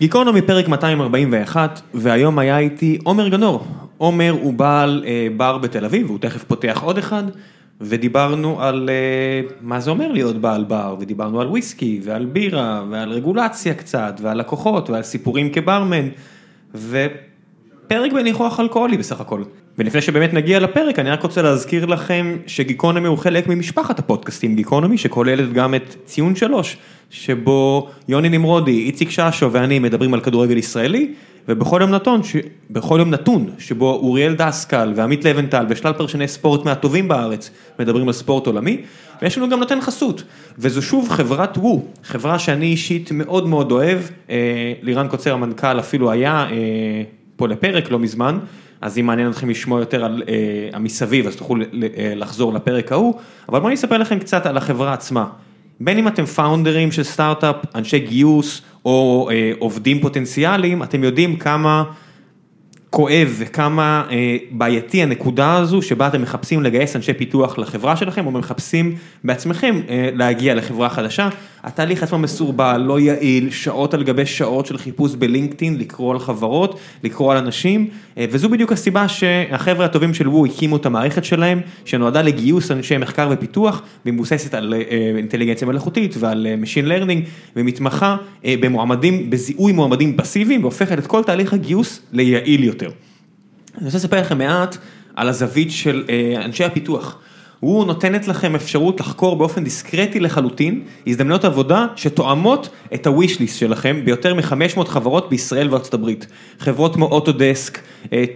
גיקונומי פרק 241, והיום היה איתי עומר גנור. עומר הוא בעל אה, בר בתל אביב, הוא תכף פותח עוד אחד, ודיברנו על אה, מה זה אומר להיות בעל בר, ודיברנו על וויסקי, ועל בירה, ועל רגולציה קצת, ועל לקוחות, ועל סיפורים כברמן, ופרק בניחוח אלכוהולי בסך הכל. ולפני שבאמת נגיע לפרק, אני רק רוצה להזכיר לכם שגיקונומי הוא חלק ממשפחת הפודקאסטים גיקונומי, שכוללת גם את ציון שלוש, שבו יוני נמרודי, איציק ששו ואני מדברים על כדורגל ישראלי, ובכל יום נתון, ש... בכל יום נתון, שבו אוריאל דסקל ועמית לבנטל ושלל פרשני ספורט מהטובים בארץ מדברים על ספורט עולמי, ויש לנו גם נותן חסות, וזו שוב חברת וו, חברה שאני אישית מאוד מאוד אוהב, אה, לירן קוצר המנכ"ל אפילו היה אה, פה לפרק לא מזמן. אז אם מעניין אתכם לשמוע יותר על אה, המסביב, אז תוכלו אה, לחזור לפרק ההוא, אבל בואו אני אספר לכם קצת על החברה עצמה. בין אם אתם פאונדרים של סטארט-אפ, אנשי גיוס או אה, עובדים פוטנציאליים, אתם יודעים כמה כואב וכמה אה, בעייתי הנקודה הזו שבה אתם מחפשים לגייס אנשי פיתוח לחברה שלכם או מחפשים בעצמכם אה, להגיע לחברה חדשה. התהליך עצמו מסורבל, לא יעיל, שעות על גבי שעות של חיפוש בלינקדאין, לקרוא על חברות, לקרוא על אנשים, אה, וזו בדיוק הסיבה שהחבר'ה הטובים של וו הקימו את המערכת שלהם, שנועדה לגיוס אנשי מחקר ופיתוח, ומבוססת על אינטליגנציה מלאכותית ועל Machine Learning, ומתמחה במועמדים, בזיהוי מועמדים פסיביים, והופכת את כל תהליך הגיוס ליעיל יותר. אני רוצה לספר לכם מעט על הזווית של אנשי הפיתוח. הוא נותנת לכם אפשרות לחקור באופן דיסקרטי לחלוטין הזדמנויות עבודה שתואמות את ה-wish list שלכם ביותר מ-500 חברות בישראל וארצות הברית. חברות כמו אוטודסק,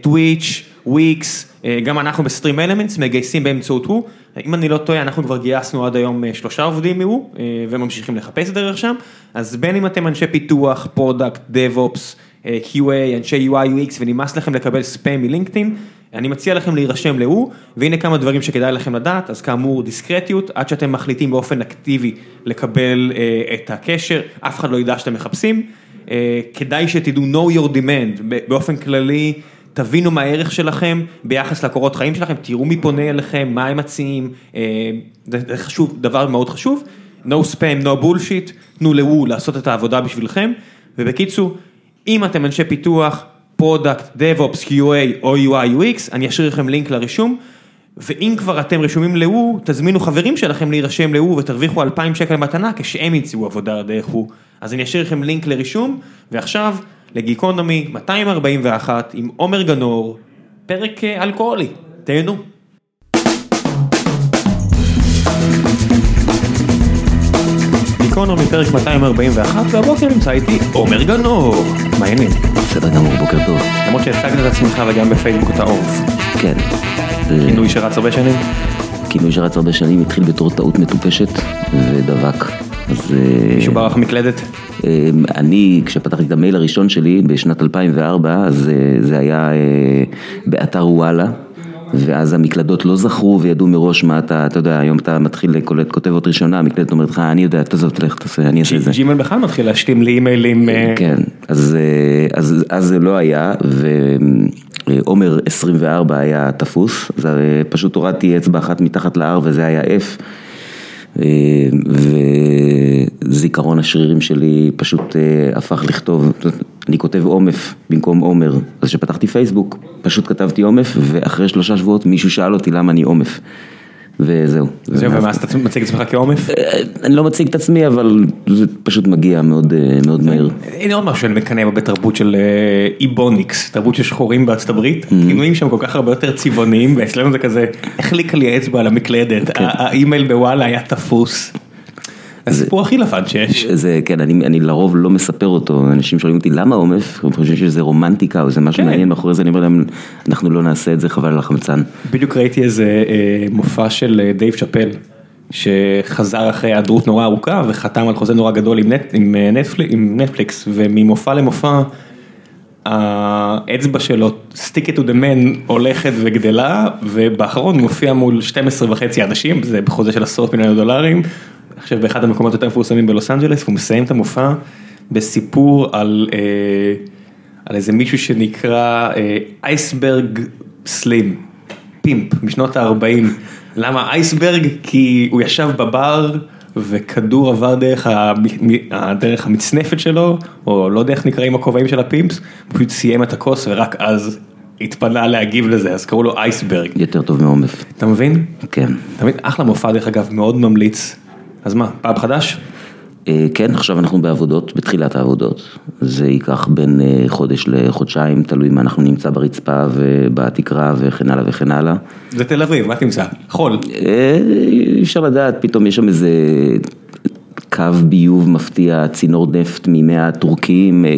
טוויץ', וויקס, גם אנחנו ב StreamElements מגייסים באמצעות הוא. אם אני לא טועה, אנחנו כבר גייסנו עד היום שלושה עובדים מהו וממשיכים לחפש דרך שם. אז בין אם אתם אנשי פיתוח, product, DevOps, QA, אנשי UI, UX ונמאס לכם לקבל ספאם מ LinkedIn. אני מציע לכם להירשם להוא, והנה כמה דברים שכדאי לכם לדעת, אז כאמור דיסקרטיות, עד שאתם מחליטים באופן אקטיבי לקבל אה, את הקשר, אף אחד לא ידע שאתם מחפשים, אה, כדאי שתדעו know your demand, באופן כללי, תבינו מה הערך שלכם ביחס לקורות חיים שלכם, תראו מי פונה אליכם, מה הם מציעים, אה, זה חשוב, דבר מאוד חשוב, no spam, no bullshit, תנו להוא לעשות את העבודה בשבילכם, ובקיצור, אם אתם אנשי פיתוח, product, DevOps, QA או UI UX, אני אשאיר לכם לינק לרישום, ואם כבר אתם רשומים להוא, תזמינו חברים שלכם להירשם להוא ותרוויחו 2,000 שקל מתנה כשהם ימצאו עבודה דרך הוא. אז אני אשאיר לכם לינק לרישום, ועכשיו לגיקונומי 241 עם עומר גנור, פרק אלכוהולי, תהנו. גיקונומי פרק 241, והבוקר נמצא איתי עומר גנור. מה העניינים? בסדר גמור, בוקר טוב. למרות שהצגת את עצמך וגם בפייסבוק אתה עורף. כן. כינוי שרץ הרבה שנים? כינוי שרץ הרבה שנים התחיל בתור טעות מטופשת ודבק. אז... מישהו ברח מקלדת? אני, כשפתחתי את המייל הראשון שלי בשנת 2004, אז זה היה באתר וואלה. ואז המקלדות לא זכרו וידעו מראש מה אתה, אתה יודע, היום אתה מתחיל לקולט כותבת ראשונה, המקלדת אומרת לך, אני יודע, תעזוב, תלך, תעשה, אני אעשה את זה. ג'ימל בכלל מתחיל להשתים לי אימיילים. כן, אז זה לא היה, ועומר 24 היה תפוס, אז פשוט הורדתי אצבע אחת מתחת ל-R וזה היה F. וזיכרון השרירים שלי פשוט הפך לכתוב, אני כותב עומף במקום עומר, אז כשפתחתי פייסבוק פשוט כתבתי עומף ואחרי שלושה שבועות מישהו שאל אותי למה אני עומף. וזהו. זהו, ומה, אתה מציג את עצמך כעומף? אני לא מציג את עצמי, אבל זה פשוט מגיע מאוד מהר. הנה עוד משהו שאני מקנא בתרבות של Ebonics, תרבות של שחורים בארצות הברית, כינויים שם כל כך הרבה יותר צבעוניים, ואצלנו זה כזה, החליקה לי האצבע על המקלדת, האימייל בוואלה היה תפוס. הסיפור הכי לבן שיש. זה כן, אני לרוב לא מספר אותו, אנשים שואלים אותי למה עומף, הם חושבים שזה רומנטיקה או זה משהו מעניין מאחורי זה, אני אומר להם, אנחנו לא נעשה את זה, חבל על החמצן. בדיוק ראיתי איזה מופע של דייב שאפל, שחזר אחרי היעדרות נורא ארוכה וחתם על חוזה נורא גדול עם נטפליקס, וממופע למופע, האצבע שלו, stick it to the man, הולכת וגדלה, ובאחרון מופיע מול 12 וחצי אנשים, זה בחוזה של עשרות מיליון דולרים. עכשיו באחד המקומות יותר מפורסמים בלוס אנג'לס, והוא מסיים את המופע בסיפור על על איזה מישהו שנקרא אייסברג סלים, פימפ, משנות ה-40. למה אייסברג? כי הוא ישב בבר וכדור עבר דרך ה- דרך המצנפת שלו, או לא יודע איך נקראים הכובעים של הפימפס, הוא פשוט סיים את הכוס ורק אז התפנה להגיב לזה, אז קראו לו אייסברג. יותר טוב מעומף. אתה מבין? כן. אתה מבין? אחלה מופע דרך אגב, מאוד ממליץ. אז מה, פעם חדש? אה, כן, עכשיו אנחנו בעבודות, בתחילת העבודות. זה ייקח בין אה, חודש לחודשיים, תלוי מה אנחנו נמצא ברצפה ובתקרה וכן הלאה וכן הלאה. זה תל אביב, מה תמצא? חול. אה, אי אפשר לדעת, פתאום יש שם איזה קו ביוב מפתיע, צינור נפט מימי הטורקים, אה,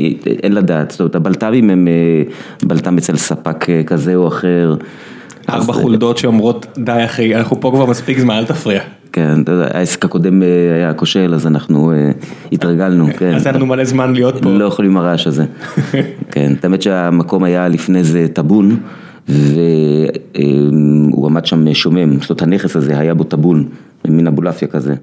אין לדעת, זאת אומרת הבלת"מים הם אה, בלת"ם אצל ספק אה, כזה או אחר. ארבע אה, חולדות שאומרות די אחי, אנחנו פה כבר מספיק זמן, אל תפריע. כן, אתה יודע, העסק הקודם אה, היה כושל, אז אנחנו אה, התרגלנו, כן. אז היה לנו מלא זמן להיות פה. לא יכולים הרעש הזה. כן, האמת שהמקום היה לפני זה טאבון, והוא עמד שם שומם, זאת אומרת הנכס הזה היה בו טאבון, מין אבולעפיה כזה,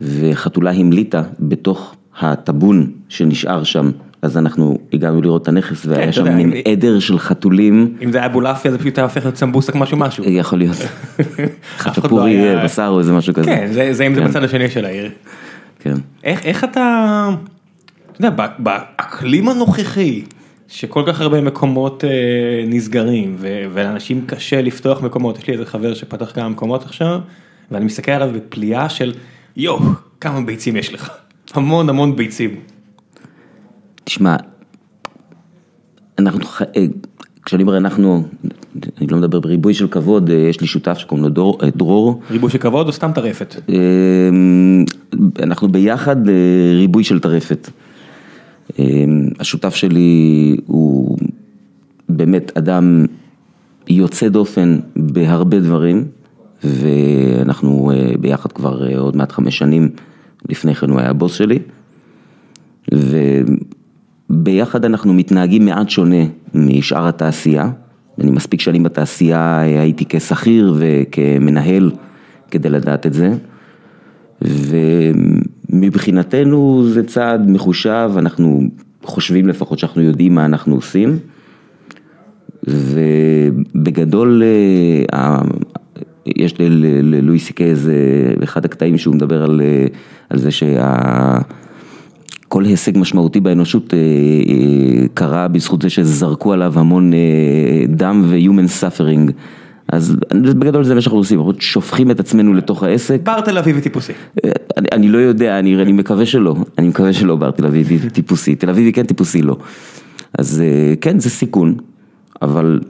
וחתולה המליטה בתוך הטאבון שנשאר שם, אז אנחנו הגענו לראות את הנכס, והיה אתה שם מין אם- עדר של חתולים, אם זה היה בולאפיה זה פשוט היה הופך להיות סמבוסק משהו משהו. יכול להיות, אף אחד לא היה- בשר או איזה משהו כזה. כן, זה זה אם זה כן. בצד השני של העיר. כן. איך איך אתה, אתה יודע, באקלים הנוכחי, שכל כך הרבה מקומות אה, נסגרים ו- ולאנשים קשה לפתוח מקומות, יש לי איזה חבר שפתח כמה מקומות עכשיו, ואני מסתכל עליו בפליאה של יואו, כמה ביצים יש לך, המון המון ביצים. תשמע, אנחנו, אה, כשאני אומר אנחנו, אני לא מדבר בריבוי של כבוד, אה, יש לי שותף שקוראים לו דור, אה, דרור, ריבוי של כבוד או סתם טרפת? אנחנו ביחד ריבוי של טרפת. השותף שלי הוא באמת אדם יוצא דופן בהרבה דברים, ואנחנו ביחד כבר עוד מעט חמש שנים, לפני כן הוא היה הבוס שלי. וביחד אנחנו מתנהגים מעט שונה משאר התעשייה. אני מספיק שנים בתעשייה, הייתי כשכיר וכמנהל כדי לדעת את זה. ומבחינתנו זה צעד מחושב, אנחנו חושבים לפחות שאנחנו יודעים מה אנחנו עושים. ובגדול, אה, יש ללואי סי קיי איזה, אחד הקטעים שהוא מדבר על, אה, על זה שה... כל הישג משמעותי באנושות אה, אה, קרה בזכות זה שזרקו עליו המון אה, דם ו-human suffering. אז בגדול זה מה שאנחנו עושים, אנחנו שופכים את עצמנו לתוך העסק. בר תל אביבי טיפוסי. אני, אני לא יודע, אני, אני מקווה שלא, אני מקווה שלא בר תל אביבי טיפוסי, תל אביבי כן טיפוסי לא. אז כן זה סיכון, אבל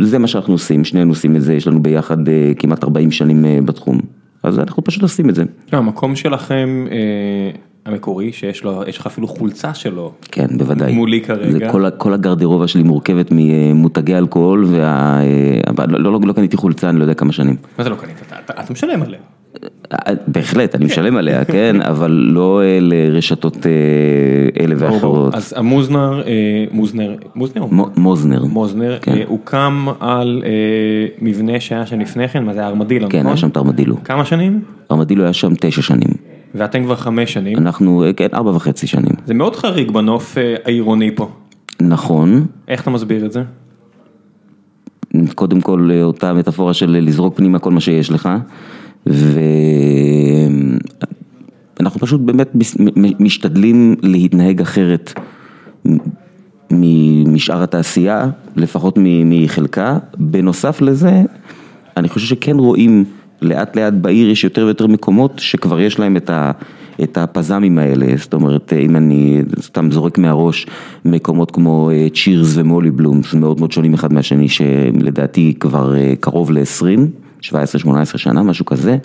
זה מה שאנחנו עושים, שנינו עושים את זה, יש לנו ביחד כמעט 40 שנים בתחום, אז אנחנו פשוט עושים את זה. לא, המקום שלכם אה, המקורי, שיש לו, יש לך אפילו חולצה שלו, כן, בוודאי. מולי כרגע. כל, כל הגרדירובה שלי מורכבת ממותגי אלכוהול, וה... אה, אבל לא, לא, לא קניתי חולצה, אני לא יודע כמה שנים. מה זה לא קנית? אתה- אתה אתה משלם עליה. אה, בהחלט, אני משלם עליה, כן, אבל לא אה, לרשתות אה, אלה ואחרות. אז המוזנר, אה, מוזנר, מוזנר? מוזנר. מוזנר, כן. אה, הוקם על אה, מבנה שהיה שם לפני כן, מה זה ארמדילו, כן, נכון? היה שם את ארמדילו. כמה שנים? ארמדילו היה שם תשע שנים. ואתם כבר חמש שנים. אנחנו, כן, ארבע וחצי שנים. זה מאוד חריג בנוף אה, העירוני פה. נכון, איך אתה מסביר את זה? קודם כל אה, אותה מטאפורה של לזרוק פנימה כל מה שיש לך, ואנחנו פשוט באמת משתדלים להתנהג אחרת משאר התעשייה, לפחות מחלקה. בנוסף לזה, אני חושב שכן רואים לאט לאט בעיר יש יותר ויותר מקומות שכבר יש להם את ה... את הפזמים האלה, זאת אומרת, אם אני סתם זורק מהראש, מקומות כמו צ'ירס ומולי בלומס, מאוד מאוד שונים אחד מהשני, שלדעתי כבר אה, קרוב ל-20, 17-18 שנה, משהו כזה.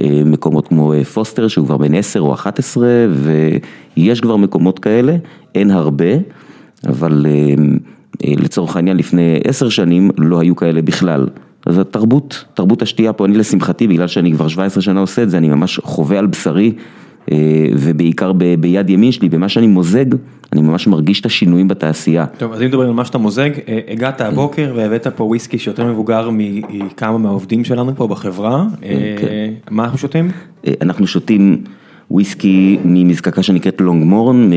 אה, מקומות כמו אה, פוסטר, שהוא כבר בן 10 או 11, ויש כבר מקומות כאלה, אין הרבה, אבל אה, אה, לצורך העניין לפני 10 שנים לא היו כאלה בכלל. אז התרבות, תרבות השתייה פה, אני לשמחתי, בגלל שאני כבר 17 שנה עושה את זה, אני ממש חווה על בשרי, אה, ובעיקר ב- ביד ימין שלי, במה שאני מוזג, אני ממש מרגיש את השינויים בתעשייה. טוב, אז אם מדברים על מה שאתה מוזג, אה, הגעת הבוקר והבאת פה וויסקי שיותר מבוגר מכמה מהעובדים שלנו פה בחברה. אה, כן. מה אנחנו שותים? אנחנו שותים וויסקי ממזקקה שנקראת לונג מורן,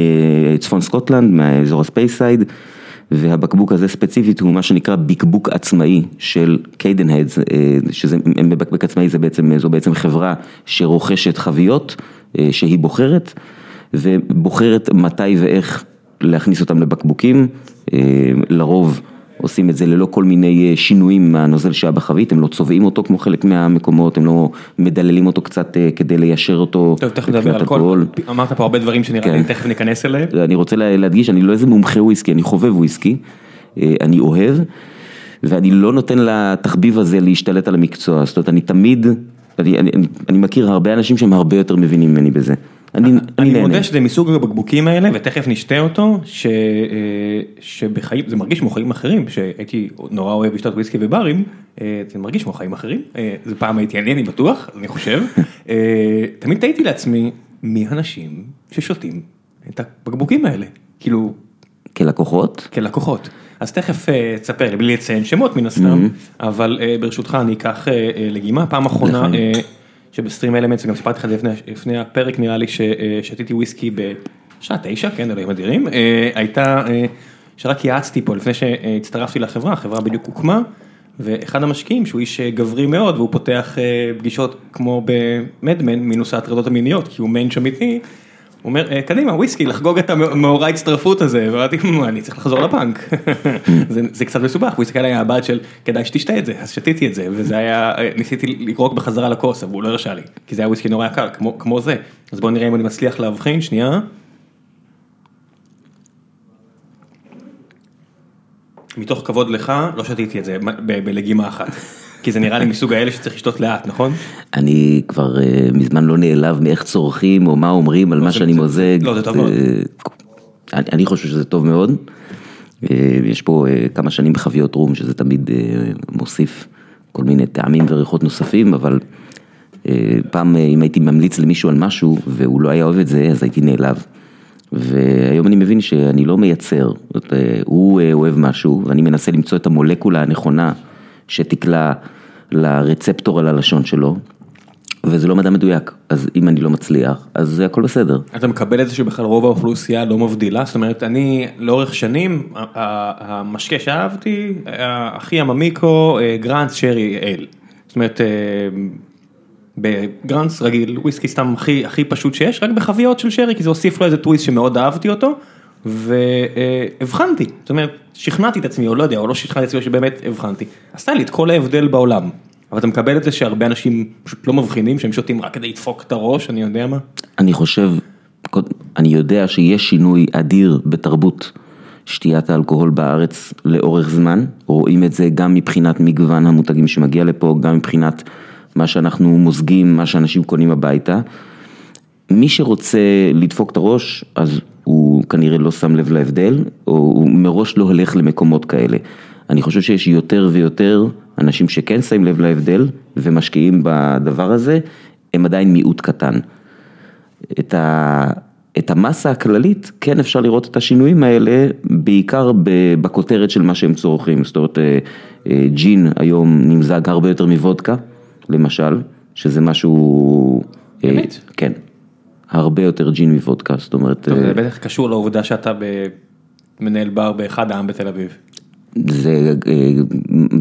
מצפון סקוטלנד, מהאזור ה Speyside, והבקבוק הזה ספציפית הוא מה שנקרא בקבוק עצמאי של Cadenhead's, שזה בקבוק עצמאי זה בעצם, זו בעצם חברה שרוכשת חביות שהיא בוחרת ובוחרת מתי ואיך להכניס אותם לבקבוקים, לרוב עושים את זה ללא כל מיני שינויים מהנוזל שהיה בחבית, הם לא צובעים אותו כמו חלק מהמקומות, הם לא מדללים אותו קצת כדי ליישר אותו. טוב, תכף נדבר על הכל, אמרת פה הרבה דברים שנראה לי תכף ניכנס אליהם. אני רוצה להדגיש, אני לא איזה מומחה וויסקי, אני חובב וויסקי, אני אוהב, ואני לא נותן לתחביב הזה להשתלט על המקצוע, זאת אומרת, אני תמיד, אני מכיר הרבה אנשים שהם הרבה יותר מבינים ממני בזה. אני מודה שזה מסוג הבקבוקים האלה ותכף נשתה אותו, שבחיים, זה מרגיש כמו חיים אחרים, שהייתי נורא אוהב לשתות וויסקי בברים, זה מרגיש כמו חיים אחרים, זה פעם הייתי אני, אני בטוח, אני חושב, תמיד תהיתי לעצמי, מי האנשים ששותים את הבקבוקים האלה, כאילו... כלקוחות? כלקוחות. אז תכף תספר לי, בלי לציין שמות מן הסתם, אבל ברשותך אני אקח לגימה, פעם אחרונה. שבסטרים אלמנטס, גם סיפרתי לך את זה לפני הפרק נראה לי ששתיתי וויסקי בשעה תשע, כן, אלוהים אדירים, הייתה, שרק יעצתי פה לפני שהצטרפתי לחברה, החברה בדיוק הוקמה, ואחד המשקיעים שהוא איש גברי מאוד והוא פותח פגישות כמו במדמן מינוס ההטרדות המיניות כי הוא מענץ' אמיתי, הוא אומר קדימה וויסקי לחגוג את המאורע הצטרפות הזה, ואמרתי אני צריך לחזור לבנק, זה קצת מסובך, הוא הסתכל עליי מהבית של כדאי שתשתה את זה, אז שתיתי את זה וזה היה, ניסיתי לקרוק בחזרה לכוס אבל הוא לא הרשה לי, כי זה היה וויסקי נורא יקר כמו זה, אז בוא נראה אם אני מצליח להבחין, שנייה. מתוך כבוד לך לא שתיתי את זה בלגימה אחת. כי זה נראה לי מסוג האלה שצריך לשתות לאט, נכון? אני כבר מזמן לא נעלב מאיך צורכים או מה אומרים על מה שאני מוזג. לא, זה טוב מאוד. אני חושב שזה טוב מאוד. יש פה כמה שנים בחביות רום שזה תמיד מוסיף כל מיני טעמים וריחות נוספים, אבל פעם אם הייתי ממליץ למישהו על משהו והוא לא היה אוהב את זה, אז הייתי נעלב. והיום אני מבין שאני לא מייצר, הוא אוהב משהו ואני מנסה למצוא את המולקולה הנכונה. שתקלע לרצפטור על הלשון שלו, וזה לא מדע מדויק, אז אם אני לא מצליח, אז זה הכל בסדר. אתה מקבל את זה שבכלל רוב האוכלוסייה לא מבדילה? זאת אומרת, אני לאורך שנים, המשקה שאהבתי, הכי עממיקו, גראנץ שרי אל. זאת אומרת, בגראנץ רגיל, וויסקי סתם הכי פשוט שיש, רק בחביות של שרי, כי זה הוסיף לו איזה טוויסט שמאוד אהבתי אותו. והבחנתי, זאת אומרת, שכנעתי את עצמי, או לא יודע, או לא שכנעתי את עצמי, או שבאמת הבחנתי. עשתה לי את כל ההבדל בעולם. אבל אתה מקבל את זה שהרבה אנשים פשוט לא מבחינים, שהם שותים רק כדי לדפוק את הראש, אני יודע מה? אני חושב, אני יודע שיש שינוי אדיר בתרבות שתיית האלכוהול בארץ לאורך זמן. רואים את זה גם מבחינת מגוון המותגים שמגיע לפה, גם מבחינת מה שאנחנו מוזגים, מה שאנשים קונים הביתה. מי שרוצה לדפוק את הראש, אז הוא כנראה לא שם לב להבדל, או הוא מראש לא הולך למקומות כאלה. אני חושב שיש יותר ויותר אנשים שכן שמים לב להבדל ומשקיעים בדבר הזה, הם עדיין מיעוט קטן. את, ה, את המסה הכללית, כן אפשר לראות את השינויים האלה, בעיקר בכותרת של מה שהם צורכים. זאת אומרת, ג'ין היום נמזג הרבה יותר מוודקה, למשל, שזה משהו... באמת? כן. הרבה יותר ג'ין מוודקה, זאת אומרת... טוב, זה בטח קשור לעובדה שאתה מנהל בר באחד העם בתל אביב.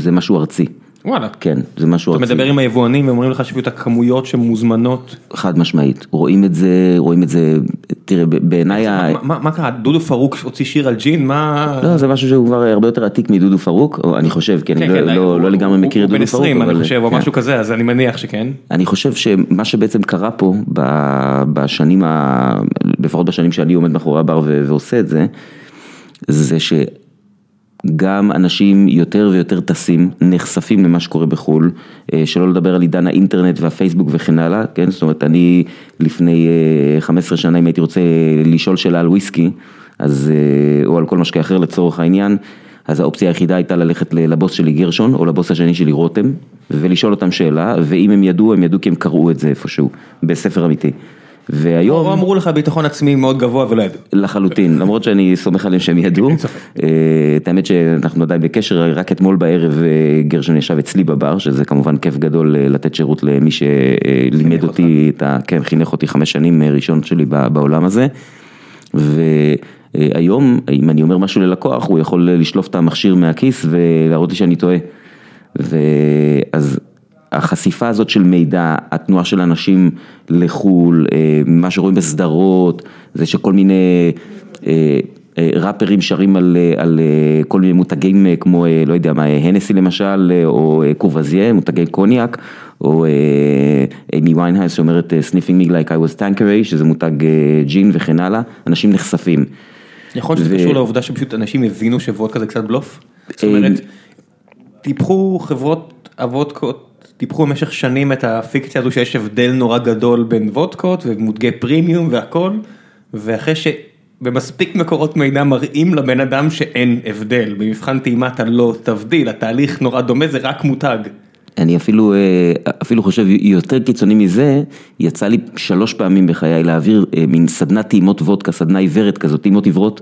זה משהו ארצי. וואלה. כן, זה משהו ארצי. אתה מדבר עם היבואנים והם אומרים לך שפשוט הכמויות שמוזמנות. חד משמעית, רואים את זה, רואים את זה, תראה בעיניי... מה קרה, דודו פרוק הוציא שיר על ג'ין, מה... לא, זה משהו שהוא כבר הרבה יותר עתיק מדודו פרוק, אני חושב, כי אני לא לגמרי מכיר את דודו פרוק. הוא בן 20 אני חושב, או משהו כזה, אז אני מניח שכן. אני חושב שמה שבעצם קרה פה, בשנים, לפחות בשנים שאני עומד מאחורי הבר ועושה את זה, זה ש... גם אנשים יותר ויותר טסים, נחשפים למה שקורה בחו"ל, שלא לדבר על עידן האינטרנט והפייסבוק וכן הלאה, כן, זאת אומרת אני לפני 15 שנה אם הייתי רוצה לשאול שאלה על וויסקי, אז, או על כל משקה אחר לצורך העניין, אז האופציה היחידה הייתה ללכת לבוס שלי גרשון, או לבוס השני שלי רותם, ולשאול אותם שאלה, ואם הם ידעו, הם ידעו כי הם קראו את זה איפשהו, בספר אמיתי. והיום... או אמרו לך ביטחון עצמי מאוד גבוה ולא ידעו. לחלוטין, למרות שאני סומך עליהם שהם ידעו. את האמת שאנחנו עדיין בקשר, רק אתמול בערב גרשון ישב אצלי בבר, שזה כמובן כיף גדול לתת שירות למי שלימד אותי, כן, חינך אותי חמש שנים ראשון שלי בעולם הזה. אה, היום, אם אני אומר משהו ללקוח, הוא יכול לשלוף את המכשיר מהכיס ולהראות לי שאני טועה. ואז החשיפה הזאת של מידע, התנועה של אנשים לחו"ל, אה, מה שרואים בסדרות, זה שכל מיני אה, ראפרים שרים על, על כל מיני מותגים כמו, לא יודע מה, הנסי למשל, או קורבזיה, מותגי קוניאק, או אימי ויינהייס שאומרת sniffing me like I was tankeray, שזה מותג ג'ין וכן הלאה, אנשים נחשפים. יכול להיות שזה קשור לעובדה שפשוט אנשים הבינו שוודקה זה קצת בלוף? זאת אומרת, טיפחו חברות הוודקות, טיפחו במשך שנים את הפיקציה הזו שיש הבדל נורא גדול בין וודקות ומותגי פרימיום והכל, ואחרי שבמספיק מקורות מידע מראים לבן אדם שאין הבדל, במבחן טעימה אתה לא תבדיל, התהליך נורא דומה, זה רק מותג. אני אפילו, אפילו חושב יותר קיצוני מזה, יצא לי שלוש פעמים בחיי להעביר מין סדנת טעימות וודקה, סדנה עיוורת כזאת, טעימות עיוורות,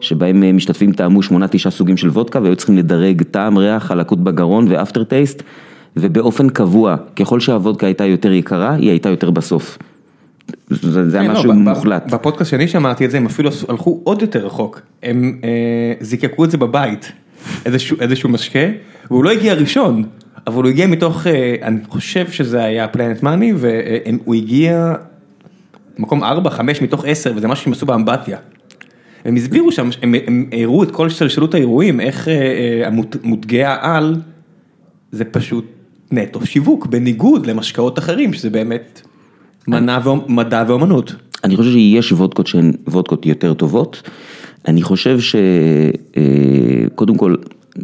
שבהם משתתפים טעמו שמונה תשעה סוגים של וודקה והיו צריכים לדרג טעם, ריח, חלקות בגרון ואפטר טייסט, ובאופן קבוע, ככל שהוודקה הייתה יותר יקרה, היא הייתה יותר בסוף. זה היה משהו מוחלט. בפודקאסט שאני שמעתי את זה, הם אפילו הלכו עוד יותר רחוק, הם זיקקו את זה בבית, איזשהו משקה, והוא לא הגיע ראשון. אבל הוא הגיע מתוך, אני חושב שזה היה פלנט מאני, והוא הגיע מקום 4-5 מתוך 10, וזה משהו שהם עשו באמבטיה. הם הסבירו שם, הם הראו את כל שלשלות האירועים, איך מותגי העל, זה פשוט נטו שיווק, בניגוד למשקאות אחרים, שזה באמת מדע ואומנות. אני חושב שיש וודקות שהן וודקות יותר טובות, אני חושב שקודם כל,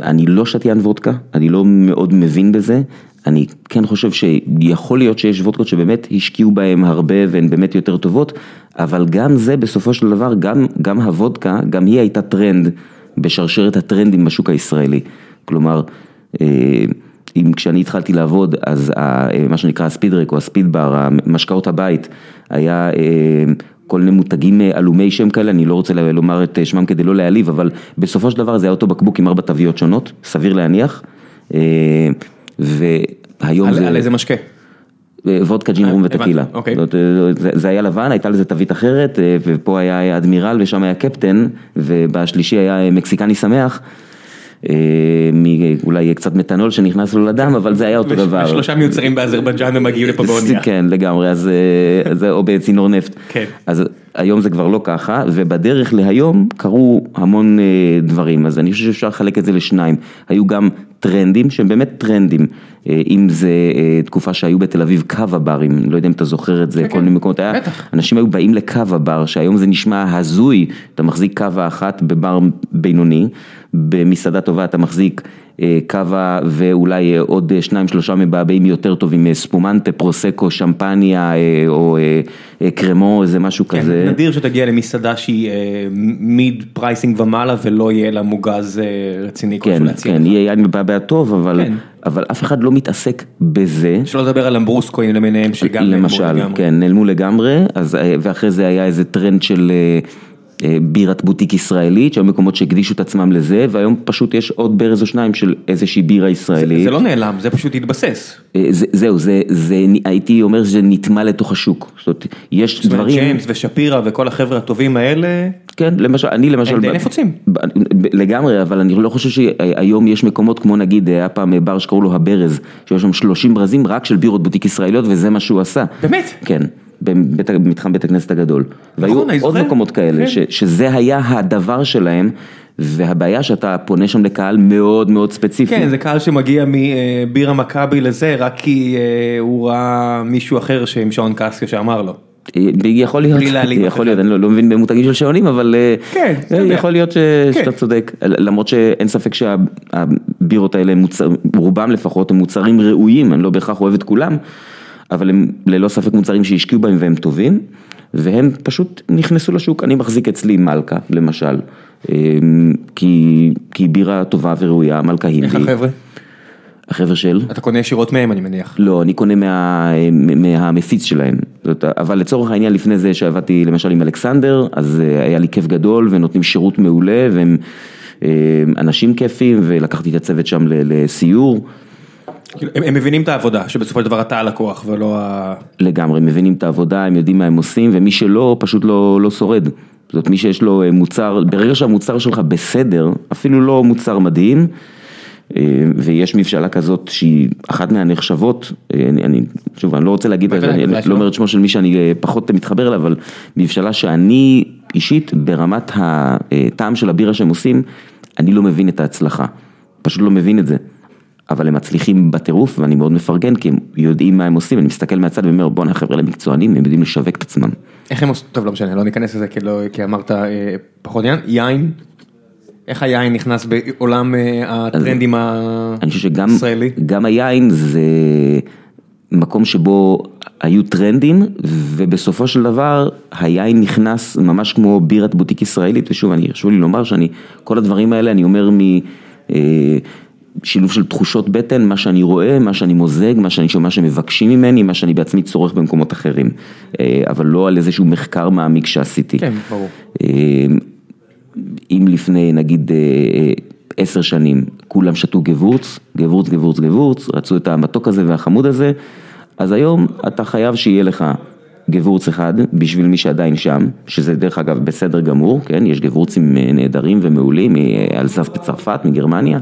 אני לא שתיין וודקה, אני לא מאוד מבין בזה, אני כן חושב שיכול להיות שיש וודקות שבאמת השקיעו בהם הרבה והן באמת יותר טובות, אבל גם זה בסופו של דבר, גם, גם הוודקה, גם היא הייתה טרנד בשרשרת הטרנדים בשוק הישראלי. כלומר, אם כשאני התחלתי לעבוד, אז מה שנקרא הספידרק או הספידבר, משקאות הבית, היה כל מיני מותגים עלומי שם כאלה, אני לא רוצה לומר את שמם כדי לא להעליב, אבל בסופו של דבר זה היה אותו בקבוק עם ארבע תוויות שונות, סביר להניח. והיום זה... על איזה משקה? וודקה, ג'ין רום וטקילה. זה היה לבן, הייתה לזה תווית אחרת, ופה היה אדמירל ושם היה קפטן, ובשלישי היה מקסיקני שמח. אולי קצת מתנול שנכנס לו לדם, אבל זה היה אותו דבר. ושלושה מיוצרים באזרבייג'אן ומגיעים לפה באונייה. כן, לגמרי, או בצינור נפט. אז היום זה כבר לא ככה, ובדרך להיום קרו המון דברים, אז אני חושב שאפשר לחלק את זה לשניים. היו גם טרנדים שהם באמת טרנדים, אם זה תקופה שהיו בתל אביב קאבה ברים, לא יודע אם אתה זוכר את זה, כל מיני מקומות, אנשים היו באים לקאבה בר, שהיום זה נשמע הזוי, אתה מחזיק קאבה אחת בבר בינוני, במסעדה טובה אתה מחזיק קאבה ואולי עוד שניים שלושה מבעבעים יותר טובים, ספומנטה, פרוסקו, שמפניה או קרמאן, איזה משהו כזה. נדיר שתגיע למסעדה שהיא mid pricing ומעלה ולא יהיה לה מוגז רציני. כן, כן, יהיה יין מבעבע טוב, אבל אף אחד לא מתעסק בזה. שלא לדבר על למברוסקוים למיניהם שגם נעלמו לגמרי. למשל, כן, נעלמו לגמרי, ואחרי זה היה איזה טרנד של... בירת בוטיק ישראלית, שהיו מקומות שהקדישו את עצמם לזה, והיום פשוט יש עוד ברז או שניים של איזושהי בירה ישראלית. זה לא נעלם, זה פשוט התבסס. זהו, הייתי אומר שזה נטמע לתוך השוק. זאת אומרת, יש דברים... זאת אומרת, ג'מס ושפירא וכל החבר'ה הטובים האלה... כן, למשל, אני למשל... הם די נפוצים. לגמרי, אבל אני לא חושב שהיום יש מקומות כמו נגיד, היה פעם בר שקראו לו הברז, שיש שם 30 ברזים רק של בירות בוטיק ישראליות, וזה מה שהוא עשה. באמת? כן. במתחם בית הכנסת הגדול. והיו עוד מקומות כאלה, שזה היה הדבר שלהם, והבעיה שאתה פונה שם לקהל מאוד מאוד ספציפי. כן, זה קהל שמגיע מבירה מכבי לזה, רק כי הוא ראה מישהו אחר עם שעון קסקה שאמר לו. יכול להיות, יכול להיות, אני לא מבין במותגים של שעונים, אבל יכול להיות שאתה צודק, למרות שאין ספק שהבירות האלה, רובם לפחות, הם מוצרים ראויים, אני לא בהכרח אוהב את כולם. אבל הם ללא ספק מוצרים שהשקיעו בהם והם טובים, והם פשוט נכנסו לשוק, אני מחזיק אצלי מלכה למשל, כי היא בירה טובה וראויה, מלכה הינדי. איך החבר'ה? החבר'ה של? אתה קונה ישירות מהם אני מניח. לא, אני קונה מהמפיץ שלהם, אבל לצורך העניין לפני זה שעבדתי למשל עם אלכסנדר, אז היה לי כיף גדול ונותנים שירות מעולה והם אנשים כיפים ולקחתי את הצוות שם לסיור. הם מבינים את העבודה, שבסופו של דבר אתה הלקוח ולא ה... לגמרי, הם מבינים את העבודה, הם יודעים מה הם עושים, ומי שלא, פשוט לא, לא שורד. זאת מי שיש לו מוצר, ברגע שהמוצר שלך בסדר, אפילו לא מוצר מדהים, ויש מבשלה כזאת שהיא אחת מהנחשבות, אני, אני, שוב, אני לא רוצה להגיד, אני לא אומר את שמו של מי שאני פחות מתחבר אליו, אבל מבשלה שאני אישית ברמת הטעם של הבירה שהם עושים, אני לא מבין את ההצלחה, פשוט לא מבין את זה. אבל הם מצליחים בטירוף ואני מאוד מפרגן כי הם יודעים מה הם עושים, אני מסתכל מהצד ואומר בואנה החבר'ה האלה מקצוענים, הם יודעים לשווק את עצמם. איך הם עושים, טוב לא משנה, לא ניכנס לזה כי, לא, כי אמרת אה, פחות עניין, יין, איך היין נכנס בעולם אה, הטרנדים הישראלי? אני חושב שגם היין זה מקום שבו היו טרנדים ובסופו של דבר היין נכנס ממש כמו בירת בוטיק ישראלית. ושוב אני חשוב לי לומר שאני כל הדברים האלה אני אומר מ... אה, שילוב של תחושות בטן, מה שאני רואה, מה שאני מוזג, מה שאני שומע שמבקשים ממני, מה שאני בעצמי צורך במקומות אחרים, אה, אבל לא על איזשהו מחקר מעמיק שעשיתי. כן, ברור. אם לפני נגיד עשר שנים כולם שתו גבורץ, גבורץ, גבורץ, גבורץ, רצו את המתוק הזה והחמוד הזה, אז היום אתה חייב שיהיה לך גבורץ אחד בשביל מי שעדיין שם, שזה דרך אגב בסדר גמור, כן, יש גבורצים נהדרים ומעולים מאלזס בצרפת, מגרמניה,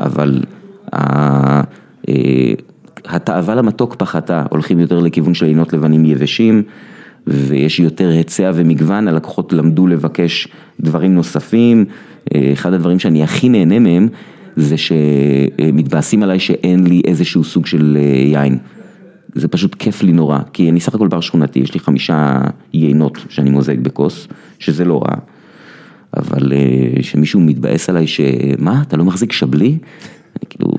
אבל התאווה למתוק פחתה, הולכים יותר לכיוון של עינות לבנים יבשים. ויש יותר היצע ומגוון, הלקוחות למדו לבקש דברים נוספים, אחד הדברים שאני הכי נהנה מהם זה שמתבאסים עליי שאין לי איזשהו סוג של יין. זה פשוט כיף לי נורא, כי אני סך הכל בר שכונתי, יש לי חמישה יינות שאני מוזג בכוס, שזה לא רע, אבל שמישהו מתבאס עליי שמה, אתה לא מחזיק שבלי? אני כאילו,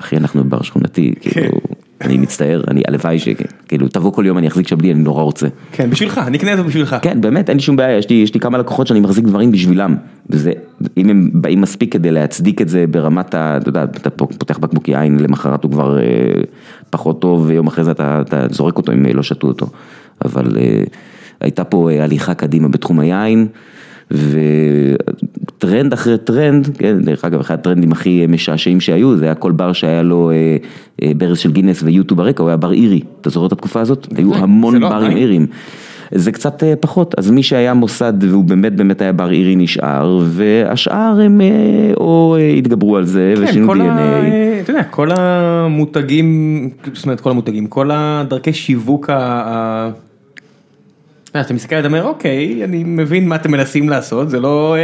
אחי אנחנו בר שכונתי, כאילו... אני מצטער, אני הלוואי שכאילו תבוא כל יום אני אחזיק שבלי, אני נורא רוצה. כן, בשבילך, אני אקנה את זה בשבילך. כן, באמת, אין לי שום בעיה, יש לי, יש לי כמה לקוחות שאני מחזיק דברים בשבילם. וזה, אם הם באים מספיק כדי להצדיק את זה ברמת ה... אתה יודע, אתה פותח בקבוק יין, למחרת הוא כבר אה, פחות טוב, ויום אחרי זה אתה, אתה זורק אותו אם לא שתו אותו. אבל אה, הייתה פה אה, הליכה קדימה בתחום היין. וטרנד אחרי טרנד, כן, דרך אגב אחד הטרנדים הכי משעשעים שהיו, זה היה כל בר שהיה לו אה, אה, ברז של גינס ו U2 ברקע, הוא היה בר אירי, אתה זוכר את התקופה הזאת? היו המון לא ברים אירים. זה קצת פחות, אז מי שהיה מוסד והוא באמת באמת היה בר אירי נשאר, והשאר הם או התגברו על זה כן, ושינו DNA. אתה יודע, כל המותגים, זאת אומרת כל המותגים, כל הדרכי שיווק ה... אתה מסתכל ואתה אומר אוקיי, אני מבין מה אתם מנסים לעשות, זה לא,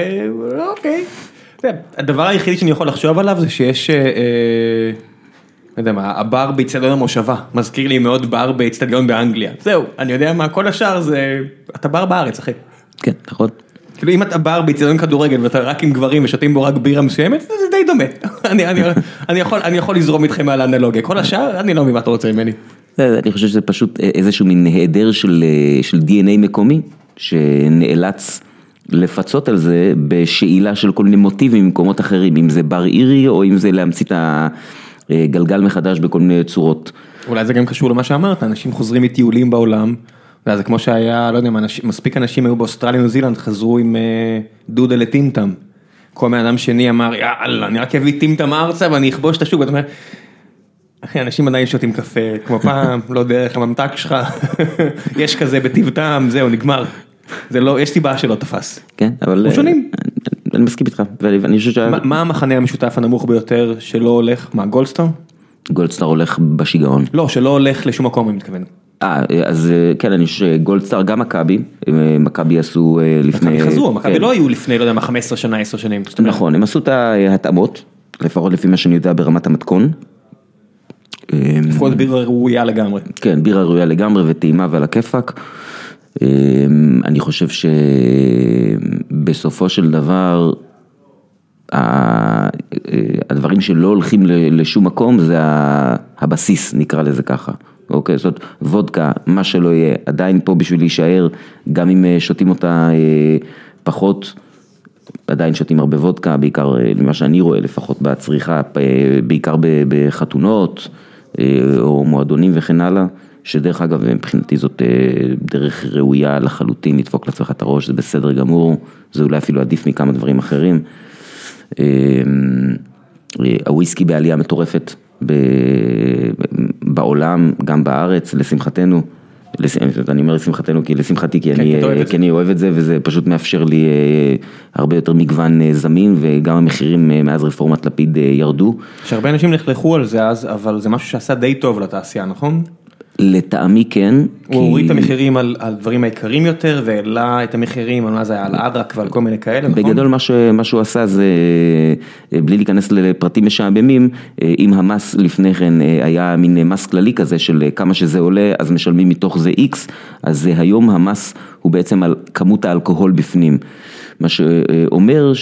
אוקיי. הדבר היחידי שאני יכול לחשוב עליו זה שיש, לא יודע מה, הבר באיצטדיון המושבה, מזכיר לי מאוד בר באיצטדיון באנגליה, זהו, אני יודע מה, כל השאר זה, אתה בר בארץ אחי. כן, נכון. כאילו אם אתה בר באיצטדיון כדורגל ואתה רק עם גברים ושותים בו רק בירה מסוימת, זה די דומה, אני יכול לזרום איתכם על האנלוגיה, כל השאר אני לא מבין מה אתה רוצה ממני. אני חושב שזה פשוט איזשהו מין היעדר של של DNA מקומי, שנאלץ לפצות על זה בשאילה של כל מיני מוטיבים ממקומות אחרים, אם זה בר אירי או אם זה להמציא את הגלגל מחדש בכל מיני צורות. אולי זה גם קשור למה שאמרת, אנשים חוזרים מטיולים בעולם, זה כמו שהיה, לא יודע, מספיק אנשים היו באוסטרליה ניו זילנד, חזרו עם דודה לטינטם. כל בן אדם שני אמר יאללה אני רק אביא טינטם ארצה ואני אכבוש את השוק, ואתה אומר אנשים עדיין שותים קפה, כמו פעם, לא דרך הממתק שלך, יש כזה בטיב טעם, זהו, נגמר. זה לא, יש סיבה שלא תפס. כן, אבל... אנחנו שונים. אני מסכים איתך, ואני חושב ש... מה המחנה המשותף הנמוך ביותר שלא הולך, מה, גולדסטאר? גולדסטאר הולך בשיגעון. לא, שלא הולך לשום מקום, אני מתכוון. אה, אז כן, אני חושב שגולדסטאר, גם מכבי, מכבי עשו לפני... מכבי חזרו, מכבי לא היו לפני, לא יודע מה, 15 שנה, 10 שנים. נכון, הם עשו את ההתאמות, לפחות לפי מה שאני יודע ברמת המתכון. לפחות בירה ראויה לגמרי. כן, בירה ראויה לגמרי וטעימה ועל הכיפאק. אני חושב שבסופו של דבר, הדברים שלא הולכים לשום מקום זה הבסיס, נקרא לזה ככה. אוקיי, זאת וודקה, מה שלא יהיה, עדיין פה בשביל להישאר, גם אם שותים אותה פחות, עדיין שותים הרבה וודקה, בעיקר למה שאני רואה לפחות בצריכה, בעיקר בחתונות. או מועדונים וכן הלאה, שדרך אגב מבחינתי זאת דרך ראויה לחלוטין לדפוק לעצמך את הראש, זה בסדר גמור, זה אולי אפילו עדיף מכמה דברים אחרים. הוויסקי בעלייה מטורפת בעולם, גם בארץ, לשמחתנו, לש- אני אומר לשמחתנו, כי לשמחתי, כי כן, אני, כי אתה אוהב את כי זה. אני אוהב את זה, וזה פשוט מאפשר לי אה, הרבה יותר מגוון אה, זמין, וגם המחירים אה, מאז רפורמת לפיד אה, ירדו. שהרבה אנשים נחלכו על זה אז, אבל זה משהו שעשה די טוב לתעשייה, נכון? לטעמי כן. הוא הוריד את המחירים על, על דברים העיקריים יותר, והעלה את המחירים, על מה זה היה, על אדרק ועל כל מיני כאלה, נכון? בגדול מה, ש, מה שהוא עשה זה, אה, בלי להיכנס לפרטים משעממים, אה, אם המס לפני כן אה, היה מין מס כללי כזה של כמה שזה עולה, אז משלמים מתוך זה X, אז היום המס הוא בעצם על כמות האלכוהול בפנים. מה שאומר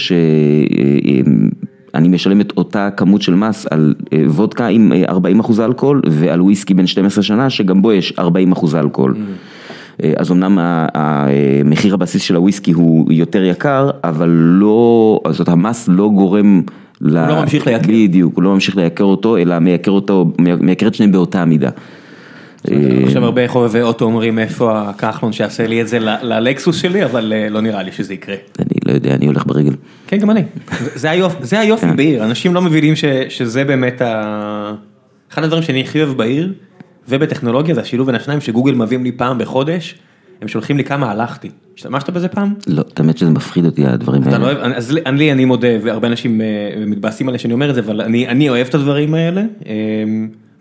שאני משלם את אותה כמות של מס על אה, וודקה עם אה, 40 אחוז אלכוהול ועל וויסקי בן 12 שנה שגם בו יש 40 אחוז אלכוהול. אה, אז אמנם המחיר הבסיס של הוויסקי הוא יותר יקר, אבל לא, זאת המס לא גורם ל... הוא לא ממשיך לייקר. בדיוק, הוא לא ממשיך לייקר אותו, אלא מייקר אותו, מייקר את שניהם באותה מידה. אה, עכשיו הרבה חובבי אוטו אומרים איפה הכחלון שיעשה לי את זה ללקסוס שלי, אבל אה, לא נראה לי שזה יקרה. אני לא יודע, אני הולך ברגל. כן, גם אני. זה- היופי, היופי בעיר, אנשים לא מבינים שזה באמת ה... אחד הדברים שאני הכי אוהב בעיר, ובטכנולוגיה זה השילוב בין השניים שגוגל מביאים לי פעם בחודש, הם שולחים לי כמה הלכתי. השתמשת בזה פעם? לא, האמת שזה מפחיד אותי הדברים אתה לא האלה. אוהב, אז לי, אני, אני מודה, והרבה אנשים אה, מתבאסים עליי שאני אומר את זה, אבל אני, אני אוהב את הדברים האלה.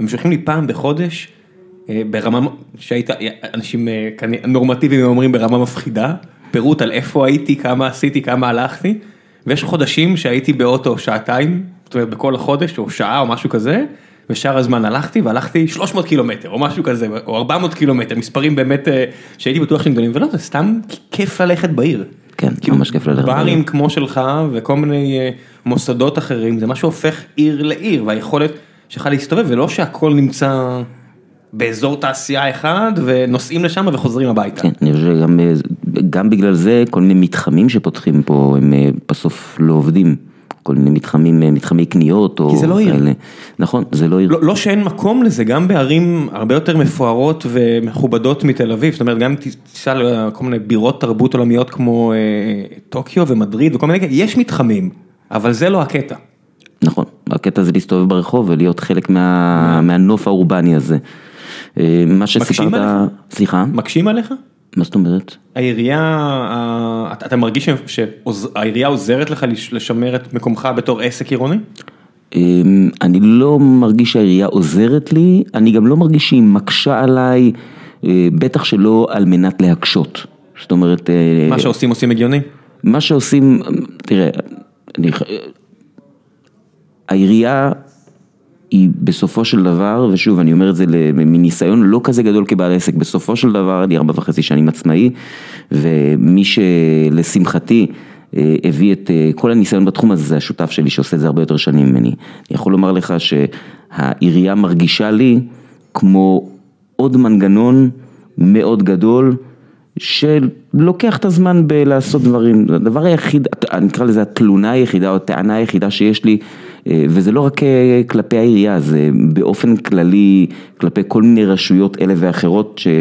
הם שולחים לי פעם בחודש, ברמה, שהיית, אנשים אה, נורמטיביים אומרים ברמה מפחידה, פירוט על איפה הייתי, כמה עשיתי, כמה הלכתי, ויש חודשים שהייתי באוטו שעתיים, זאת אומרת בכל החודש, או שעה או משהו כזה, ושאר הזמן הלכתי, והלכתי 300 קילומטר, או משהו כזה, או 400 קילומטר, מספרים באמת, אה, שהייתי בטוח שהם גדולים, ולא, זה סתם כיף ללכת בעיר. כן, כאילו, ממש כיף ללכת. ברים. כמו שלך וכל מיני אה, מוסדות אחרים, זה מה שהופך עיר לעיר, והיכולת שלך להסתובב, ולא שהכל נמצא באזור תעשייה אחד, ונוסעים לשם וחוזרים הביתה. כן, אני חושב שגם גם בגלל זה כל מיני מתחמים שפותחים פה הם אה, בסוף לא עובדים. כל מיני מתחמים, אה, מתחמי קניות או כי זה לא עיר. כאלה. נכון, זה לא עיר. לא, לא שאין מקום לזה, גם בערים הרבה יותר מפוארות ומכובדות מתל אביב, זאת אומרת גם אם תיסע לכל מיני בירות תרבות עולמיות כמו אה, טוקיו ומדריד וכל מיני יש מתחמים, אבל זה לא הקטע. נכון, הקטע זה להסתובב ברחוב ולהיות חלק מה, מהנוף האורבני הזה. אה, מה שסיפרת? סליחה, מקשים עליך? מה זאת אומרת? העירייה, אתה מרגיש שהעירייה עוזרת לך לש- לשמר את מקומך בתור עסק עירוני? אמ, אני לא מרגיש שהעירייה עוזרת לי, אני גם לא מרגיש שהיא מקשה עליי, אה, בטח שלא על מנת להקשות. זאת אומרת, אה, מה שעושים עושים הגיוני? מה שעושים, תראה, אני, העירייה היא בסופו של דבר, ושוב אני אומר את זה מניסיון לא כזה גדול כבעל עסק, בסופו של דבר אני ארבע וחצי שנים עצמאי, ומי שלשמחתי אה, הביא את אה, כל הניסיון בתחום הזה, זה השותף שלי שעושה את זה הרבה יותר שנים ממני. אני יכול לומר לך שהעירייה מרגישה לי כמו עוד מנגנון מאוד גדול. שלוקח את הזמן בלעשות דברים, הדבר היחיד, אני אקרא לזה התלונה היחידה או הטענה היחידה שיש לי, וזה לא רק אה, כלפי העירייה, זה באופן כללי כלפי כל מיני רשויות אלה ואחרות ש, אה,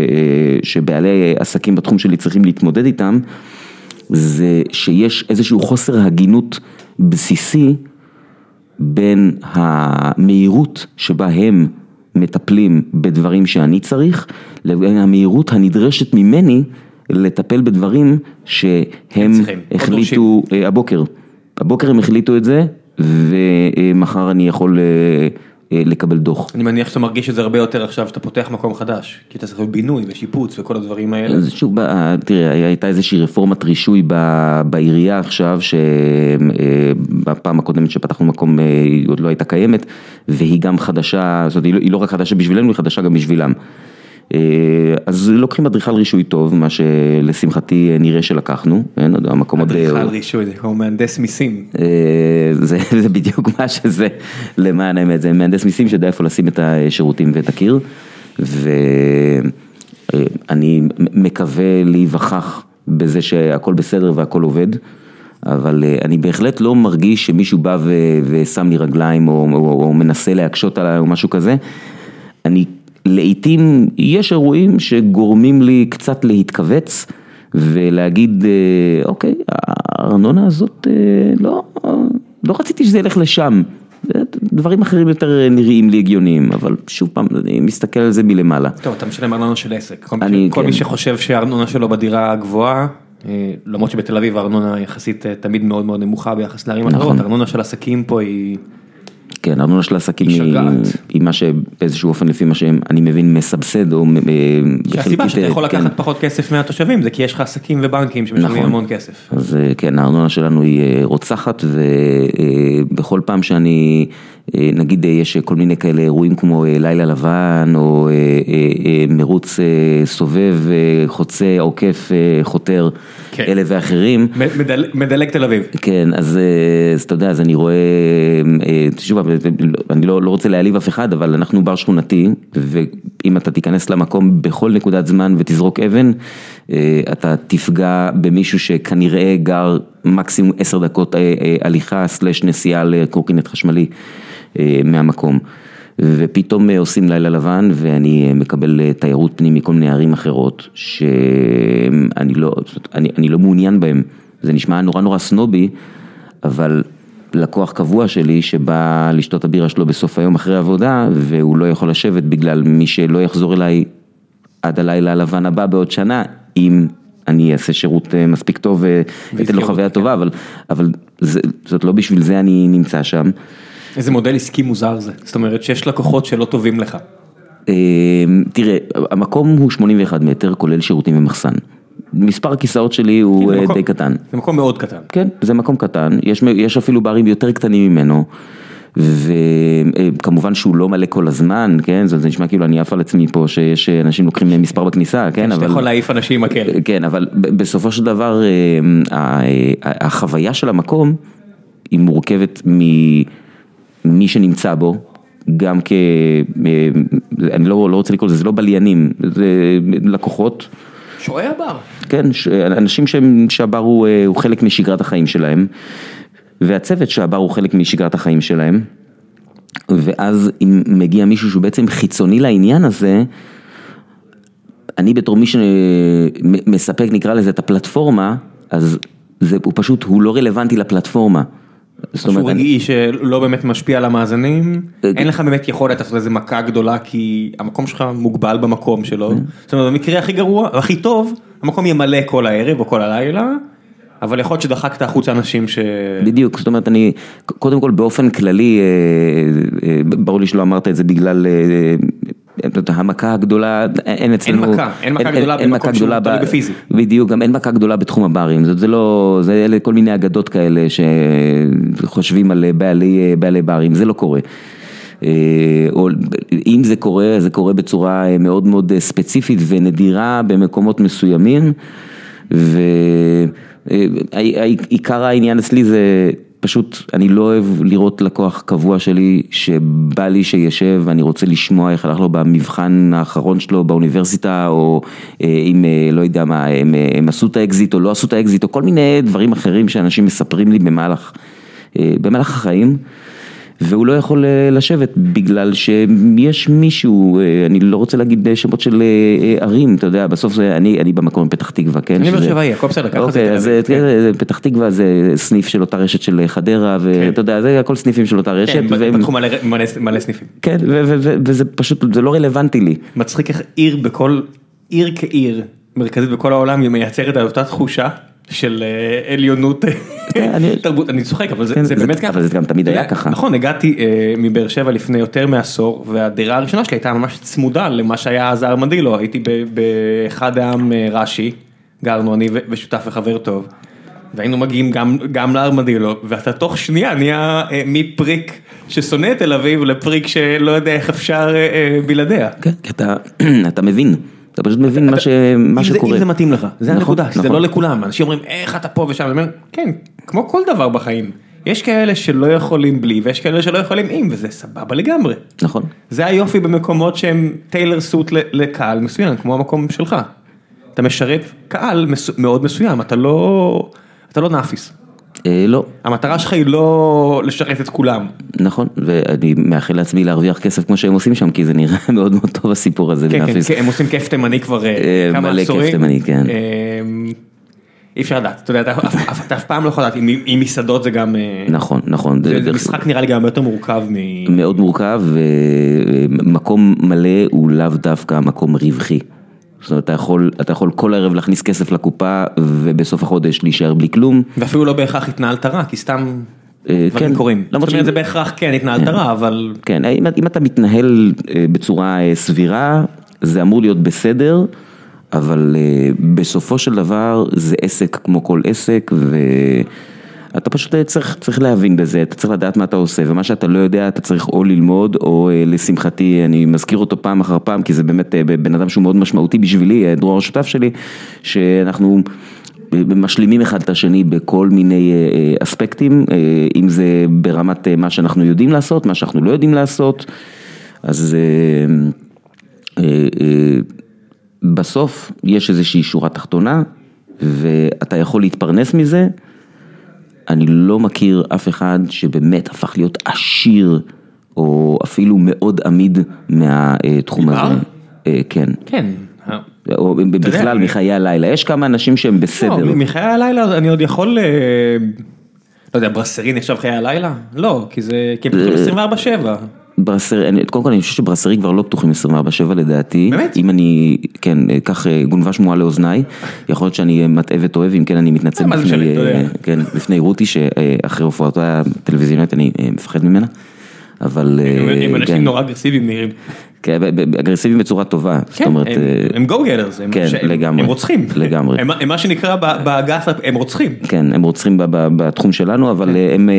שבעלי עסקים בתחום שלי צריכים להתמודד איתם, זה שיש איזשהו חוסר הגינות בסיסי בין המהירות שבה הם מטפלים בדברים שאני צריך, לבין המהירות הנדרשת ממני לטפל בדברים שהם החליטו אה, הבוקר. הבוקר הם החליטו את זה, ומחר אני יכול אה, אה, לקבל דוח. אני מניח שאתה מרגיש את זה הרבה יותר עכשיו שאתה פותח מקום חדש, כי אתה צריך בינוי ושיפוץ וכל הדברים האלה. אז שוב, בא- תראה, הייתה איזושהי רפורמת רישוי בעירייה עכשיו, שבפעם הקודמת שפתחנו מקום אה, היא עוד לא הייתה קיימת, והיא גם חדשה, זאת אומרת, היא לא- היא לא רק חדשה בשבילנו, היא חדשה גם בשבילם. אה, אז לוקחים אדריכל רישוי טוב, מה שלשמחתי נראה שלקחנו, כן, המקום עוד... אדריכל רישוי זה כמו מהנדס מיסים. אה, זה, זה בדיוק מה שזה, למען האמת, זה מהנדס מיסים שיודע איפה לשים את השירותים ואת הקיר, ואני מקווה להיווכח בזה שהכל בסדר והכל עובד, אבל אה, אני בהחלט לא מרגיש שמישהו בא ו- ושם לי רגליים או, או, או מנסה להקשות עליי או משהו כזה. אני, לעיתים יש אירועים שגורמים לי קצת להתכווץ ולהגיד, אה, אוקיי, הארנונה הזאת, אה, לא, לא רציתי שזה ילך לשם. דברים אחרים יותר נראים לי הגיוניים, אבל שוב פעם, אני מסתכל על זה מלמעלה. טוב, אתה משלם ארנונה של עסק. כל, אני- כל כן. מי שחושב שהארנונה שלו בדירה גבוהה, אה, למרות שבתל אביב הארנונה יחסית תמיד מאוד מאוד נמוכה ביחס לערים נכון. אחרות, הארנונה של עסקים פה היא... כן, ארנונה של עסקים היא שגעת. היא מה שבאיזשהו אופן לפי מה שאני מבין מסבסד או... אה, שהסיבה בחלקית, שאתה יכול כן. לקחת פחות כסף מהתושבים זה כי יש לך עסקים ובנקים שמשלמים נכון. המון כסף. אז אה, כן, הארנונה שלנו היא אה, רוצחת ובכל פעם שאני, אה, נגיד אה, יש כל מיני כאלה אירועים כמו אה, לילה לבן או אה, אה, אה, מרוץ אה, סובב, אה, חוצה, עוקף, אה, חותר, כן. אלה ואחרים. מדל- מדלג תל אביב. כן, אז, אה, אז אתה יודע, אז אני רואה, אה, שוב, אני לא, לא רוצה להעליב אף אחד, אבל אנחנו בר שכונתי, ואם אתה תיכנס למקום בכל נקודת זמן ותזרוק אבן, אה, אתה תפגע במישהו שכנראה גר מקסימום עשר דקות אה, אה, הליכה סלש נסיעה לקורקינט חשמלי אה, מהמקום. ופתאום אה, עושים לילה לבן ואני אה, מקבל אה, תיירות פנים מכל מיני ערים אחרות שאני לא, אני, אני לא מעוניין בהם, זה נשמע נורא נורא סנובי, אבל לקוח קבוע שלי שבא לשתות הבירה שלו בסוף היום אחרי עבודה והוא לא יכול לשבת בגלל מי שלא יחזור אליי עד הלילה הלבן הבא בעוד שנה, אם אני אעשה שירות אה, מספיק טוב ואתן לו חוויה אותי, טובה, אבל, אבל זה, זאת לא בשביל זה אני נמצא שם. איזה מודל עסקי מוזר זה. זאת אומרת שיש לקוחות שלא טובים לך. אה, תראה, המקום הוא 81 מטר, כולל שירותים ומחסן. מספר הכיסאות שלי הוא זה אה, מקום- די קטן. זה מקום מאוד קטן. כן, זה מקום קטן, יש, יש אפילו ברים יותר קטנים ממנו, וכמובן שהוא לא מלא כל הזמן, כן, זה, זה נשמע כאילו אני עף על עצמי פה שיש אנשים לוקחים מספר בכניסה, כן, שאתה אבל... יכול להעיף אנשים עם הכלב. כן, אבל בסופו של דבר אה, החוויה של המקום היא מורכבת ממי שנמצא בו, גם כ... אה, אני לא, לא רוצה לקרוא לזה, זה לא בליינים, זה לקוחות. שועי הבר. כן, ש- אנשים שהם, שהבר הוא, אה, הוא חלק משגרת החיים שלהם, והצוות שהבר הוא חלק משגרת החיים שלהם, ואז אם מגיע מישהו שהוא בעצם חיצוני לעניין הזה, אני בתור מי שמספק נקרא לזה את הפלטפורמה, אז זה, הוא פשוט, הוא לא רלוונטי לפלטפורמה. אני- רגעי שלא באמת משפיע על המאזינים, אה, אין לך באמת יכולת לעשות איזה מכה גדולה כי המקום שלך מוגבל במקום שלו, אה. זאת אומרת במקרה הכי גרוע, הכי טוב, המקום ימלא כל הערב או כל הלילה, אבל יכול להיות שדחקת החוצה אנשים ש... בדיוק, זאת אומרת, אני, קודם כל באופן כללי, אה, ברור לי שלא אמרת את זה בגלל המכה הגדולה, אין אצלנו, מכה, אין מכה גדולה אין במקום שהוא גדולה תלוי בפיזי. בדיוק, גם אין מכה גדולה בתחום הברים, זה לא, זה אלה כל מיני אגדות כאלה שחושבים על בעלי, בעלי ברים, זה לא קורה. אה, או אם זה קורה, זה קורה בצורה אה, מאוד מאוד אה, ספציפית ונדירה במקומות מסוימים, ועיקר העניין אצלי זה פשוט, אני לא אוהב לראות לקוח קבוע שלי שבא לי שישב ואני רוצה לשמוע איך הלך לו במבחן האחרון שלו באוניברסיטה, או אה, אם אה, לא יודע מה, הם, אה, הם עשו את האקזיט או לא עשו את האקזיט, או כל מיני דברים אחרים שאנשים מספרים לי במהלך, במהלך החיים. והוא לא יכול אה, לשבת בגלל שיש מישהו, אה, אני לא רוצה להגיד אה, שמות של ערים, אתה יודע, בסוף זה, אני, אני במקום מפתח תקווה, כן? אני באר שבעי, הכל בסדר, ככה זה אוקיי, תל אביב, זה פתח תקווה זה סניף של אותה רשת של חדרה, ואתה יודע, זה הכל סניפים של אותה רשת, כן, והם- פתחו מלא- סניפים. כן, וזה פשוט, זה לא רלוונטי לי. מצחיק איך עיר בכל, עיר כעיר מרכזית בכל העולם היא מייצרת על אותה תחושה של עליונות כן, תרבות, אני צוחק אבל זה כן, זה באמת ככה. אבל זה גם תמיד היה ככה. נכון, הגעתי אה, מבאר שבע לפני יותר מעשור והדירה הראשונה שלי הייתה ממש צמודה למה שהיה אז הארמדילו, הייתי באחד העם אה, רש"י, גרנו אני ושותף וחבר טוב. והיינו מגיעים גם, גם לארמדילו, ואתה תוך שנייה נהיה אה, מפריק ששונא את תל אביב לפריק שלא יודע איך אפשר אה, אה, בלעדיה. כן, כי אתה, אתה מבין, אתה פשוט מבין מה שקורה. אם זה מתאים לך, זה נכון, הנקודה, זה נכון. לא לכולם, אנשים אומרים איך אתה פה ושם, כן, כמו כל דבר בחיים, יש כאלה שלא יכולים בלי ויש כאלה שלא יכולים עם וזה סבבה לגמרי. נכון. זה היופי במקומות שהם טיילר סוט לקהל מסוים, כמו המקום שלך. אתה משרת קהל מאוד מסוים, אתה לא, אתה לא נאפיס. אה, לא, המטרה שלך היא לא לשרת את כולם. נכון, ואני מאחל לעצמי להרוויח כסף כמו שהם עושים שם, כי זה נראה מאוד מאוד טוב הסיפור הזה כן, כן. כן, הם עושים כיף תימני כבר אה, אה, כמה מלא עשורים. כיף תימני, כן. אה, אי אפשר לדעת, אתה יודע, אתה אף- פעם לא יכול לדעת, אם- אם מסעדות זה גם, נכון, נכון. זה משחק נראה לי גם יותר מורכב מ... מאוד מורכב, ומקום מלא הוא לאו דווקא מקום רווחי. זאת אומרת, אתה יכול, אתה יכול כל ערב להכניס כסף לקופה, ובסוף החודש להישאר בלי כלום. ואפילו לא בהכרח התנהלת רע, כי סתם אה, דברים כן, קורים. זאת אומרת, זה בהכרח כן התנהלת רע, אבל כן, אם, אם אתה מתנהל אה, בצורה אה, סבירה, זה אמור להיות בסדר, אבל בסופו של דבר זה עסק כמו כל עסק, ואתה פשוט אה, צריך, צריך להבין בזה, אתה צריך לדעת מה אתה עושה, ומה שאתה לא יודע אתה צריך או ללמוד, או אה, לשמחתי, אני מזכיר אותו פעם אחר פעם, כי זה באמת אה, בן אדם שהוא מאוד משמעותי בשבילי, דרור השותף שלי, שאנחנו... משלימים אחד את השני בכל מיני אספקטים, אם זה ברמת מה שאנחנו יודעים לעשות, מה שאנחנו לא יודעים לעשות, אז בסוף יש איזושהי שורה תחתונה ואתה יכול להתפרנס מזה. אני לא מכיר אף אחד שבאמת הפך להיות עשיר או אפילו מאוד עמיד מהתחום? הזה. אה, כן. כן. או בכלל מחיי הלילה, יש כמה אנשים שהם בסדר. לא, מחיי הלילה אני עוד יכול, אה, לא יודע, ברסרין נחשב חיי הלילה? לא, כי זה, כי הם אה, פתוחים 24/7. ברסרי, אני- קודם כל אני חושב שברסרי כבר לא פתוחים 24/7 לדעתי. באמת? אם אני, כן, אה, כך אה, גונבה שמועה לאוזניי, יכול להיות שאני אה, מטעה וטועה, ואם כן אני מתנצל בפני, כן, בפני רותי שאחרי הופעתה הטלוויזיונית אני מפחד ממנה. אבל, הם הם כן, אנשים נורא אגרסיביים נראים. כן, אגרסיביים בצורה טובה, זאת כן, אומרת, הם- אה, go getters, הם- כן, לגמרי. הם רוצחים. לגמרי. הם מה שנקרא ב- בעגה, הם רוצחים. כן, הם רוצחים בתחום שלנו. אבל אה, הם,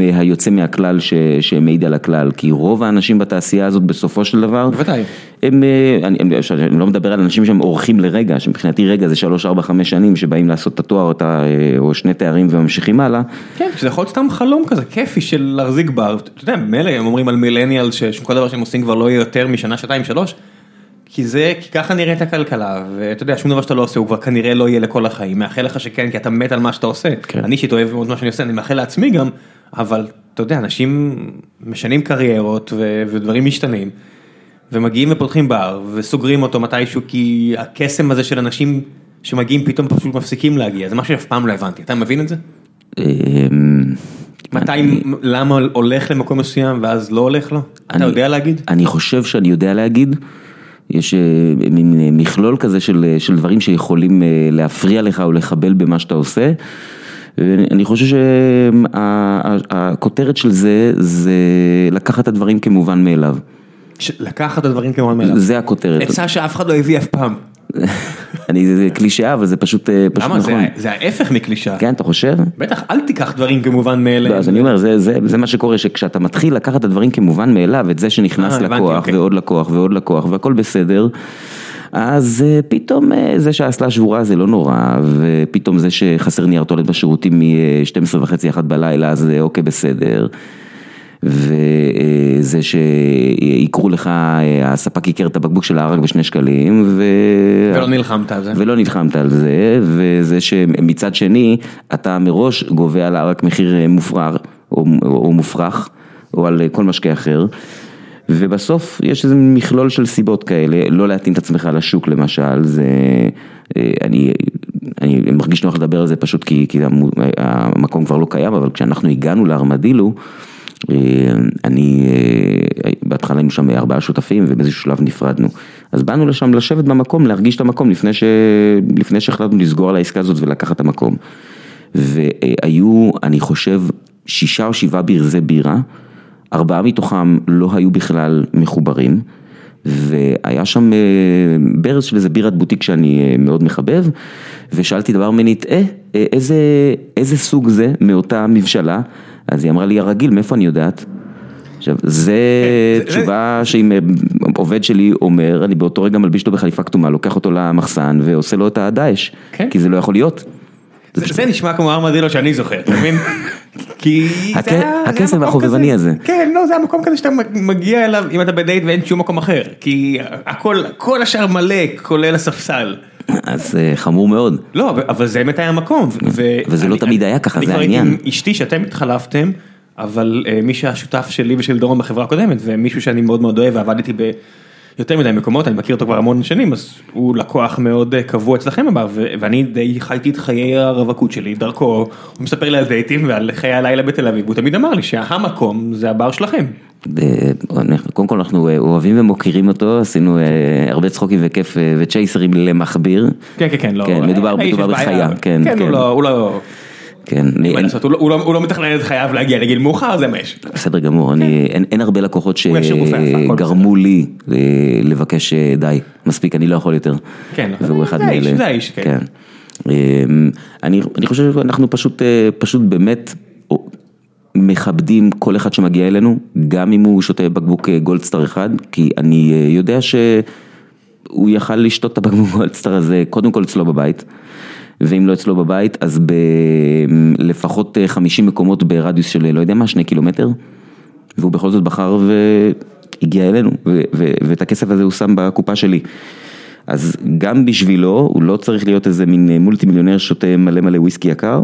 אה, היוצא מהכלל שמעיד על הכלל, כי רוב האנשים בתעשייה הזאת בסופו של דבר, בוודאי. הם, אה, אני, אני, אני לא מדבר על אנשים שהם אורחים לרגע, שמבחינתי רגע זה שלוש, ארבע, חמש שנים שבאים לעשות את התואר או, את ה- אה, או שני תארים וממשיכים הלאה, כן, שזה יכול להיות סתם חלום כזה כיפי של להחזיק בר, אתה יודע, מילא הם אומרים על מילניאל שכל דבר שהם עושים כבר לא יהיה יותר משנה, שנתיים, שלוש, כי זה, כי ככה נראית הכלכלה, ואתה יודע, שום דבר שאתה לא עושה הוא כבר כנראה לא יהיה לכל החיים, מאחל לך שכן, כי אתה מת על מה שאתה עושה, כן. אני אישית אוהב מאוד מה שאני עושה, אני מאחל לעצמי גם, אבל אתה יודע, אנשים משנים קריירות ו- ודברים משתנים, ומגיעים ופותחים בר, וסוגרים אותו מתישהו, כי הקסם הזה של אנשים שמגיעים פתאום פשוט מפסיקים להגיע, זה משהו שאף פעם לא הבנתי, אתה מבין את זה? אה, מתי, למה הולך למקום מסוים ואז לא הולך לו? אתה יודע להגיד? אני חושב שאני יודע להגיד, יש אה, מין אה, מכלול כזה של, אה, של דברים שיכולים להפריע לך או לחבל במה שאתה עושה. אני חושב שהכותרת של זה, זה לקחת את הדברים כמובן מאליו. לקחת את הדברים כמובן מאליו. זה הכותרת. עצה שאף אחד לא הביא אף פעם. אני, זה קלישאה, אבל זה פשוט, אה, פשוט למה? זה נכון. ה- זה ההפך מקלישה. כן, אתה חושב? בטח, אל תיקח דברים כמובן מאליהם. לא, אז אני אומר, זה, זה, זה מה שקורה, שכשאתה מתחיל לקחת את הדברים כמובן מאליו, את זה שנכנס אה, הבנתי, לקוח, אוקיי. ועוד לקוח, ועוד לקוח, והכל בסדר, אז אה, פתאום אה, זה שהאסלה שבורה זה לא נורא, ופתאום זה שחסר נייר טואלט בשירותים מ-12 וחצי, אחת בלילה, אז אוקיי, בסדר. וזה שיקרו לך, אה, הספק ייקר את הבקבוק של הערק בשני שקלים, ו... ולא נלחמת על זה. ולא נלחמת על זה, וזה שמצד שני, אתה מראש גובה על הערק מחיר אה, מופרר, או, או מופרך, או על אה, כל משקה אחר, ובסוף יש איזה מכלול של סיבות כאלה, לא להתאים את עצמך לשוק למשל, זה, אני, אני מרגיש נוח לדבר על זה פשוט כי, כי המקום כבר לא קיים, אבל כשאנחנו הגענו לארמדילו, אני, אה, בהתחלה היינו שם ארבעה שותפים ובאיזשהו שלב נפרדנו. אז באנו לשם לשבת במקום, להרגיש את המקום לפני, ש... לפני שהחלטנו לסגור על העסקה הזאת ולקחת את המקום. והיו, אני חושב, שישה או שבעה ברזי בירה, ארבעה מתוכם לא היו בכלל מחוברים. והיה שם אה, ברז של איזה בירת בוטיק שאני אה, מאוד מחבב, ושאלתי דבר מנית, אה, אה, איזה, איזה סוג זה מאותה מבשלה? אז היא אמרה לי, הרגיל, מאיפה אני יודעת? עכשיו, זה זה- תשובה שאם אה, עובד שלי אומר, אני באותו רגע מלביש אותו בחליפה כתומה, לוקח אותו למחסן ועושה לו את הדאעש, כן. כי זה לא יכול להיות. זה נשמע כמו ארמדילו שאני זוכר, אתה מבין? כי זה היה- הקסם מקום החובבני. הזה. כן, לא, זה המקום כזה שאתה מגיע אליו אם אתה בדייט ואין שום מקום אחר. כי הכל, כל השאר מלא, כולל הספסל. אז אה, חמור מאוד. לא, אבל- זה באמת היה המקום. וזה לא אני- תמיד אני- היה ככה, אני זה כבר הייתי העניין. עם אשתי שאתם התחלפתם, אבל אה, מי שהשותף שלי ושל דורון בחברה הקודמת, ומישהו שאני מאוד מאוד אוהב ועבדתי ב... יותר מדי מקומות, אני מכיר אותו כבר המון שנים, אז הוא לקוח מאוד אה, קבוע אצלכם ו- ואני די חייתי את חיי הרווקות שלי, דרכו, הוא מספר לי על דייטים ועל חיי הלילה בתל אביב, הוא תמיד אמר לי שהמקום זה הבר שלכם. אה, קודם כל אנחנו אה, אוהבים ומוקירים אותו, עשינו אה, הרבה צחוקים וכיף וצ'ייסרים למכביר. כן, כן, כן, לא, כן, מדובר. בחיה, כן, כן, הוא כן. לא, לא, כן, הוא לא- הוא לא- הוא לא מתכנן את חייו להגיע לגיל מאוחר, זה מה יש. בסדר גמור, אני, אין, אין הרבה לקוחות שגרמו לי לבקש די, מספיק, אני לא יכול יותר. כן, זה האיש. זה האיש, כן. אמ, אני, אני חושב שאנחנו פשוט, פשוט באמת מכבדים כל אחד שמגיע אלינו, גם אם הוא שותה בקבוק אה, גולדסטאר אחד, כי אני אה, יודע שהוא יכל לשתות את הבקבוק גולדסטאר הזה קודם כל אצלו בבית. ואם לא אצלו בבית, אז בלפחות 50 מקומות ברדיוס של לא יודע מה, שני קילומטר, והוא בכל זאת בחר והגיע אלינו, ו- ו- ואת הכסף הזה הוא שם בקופה שלי. אז גם בשבילו, הוא לא צריך להיות איזה מין מולטי מיליונר שותה מלא מלא וויסקי יקר,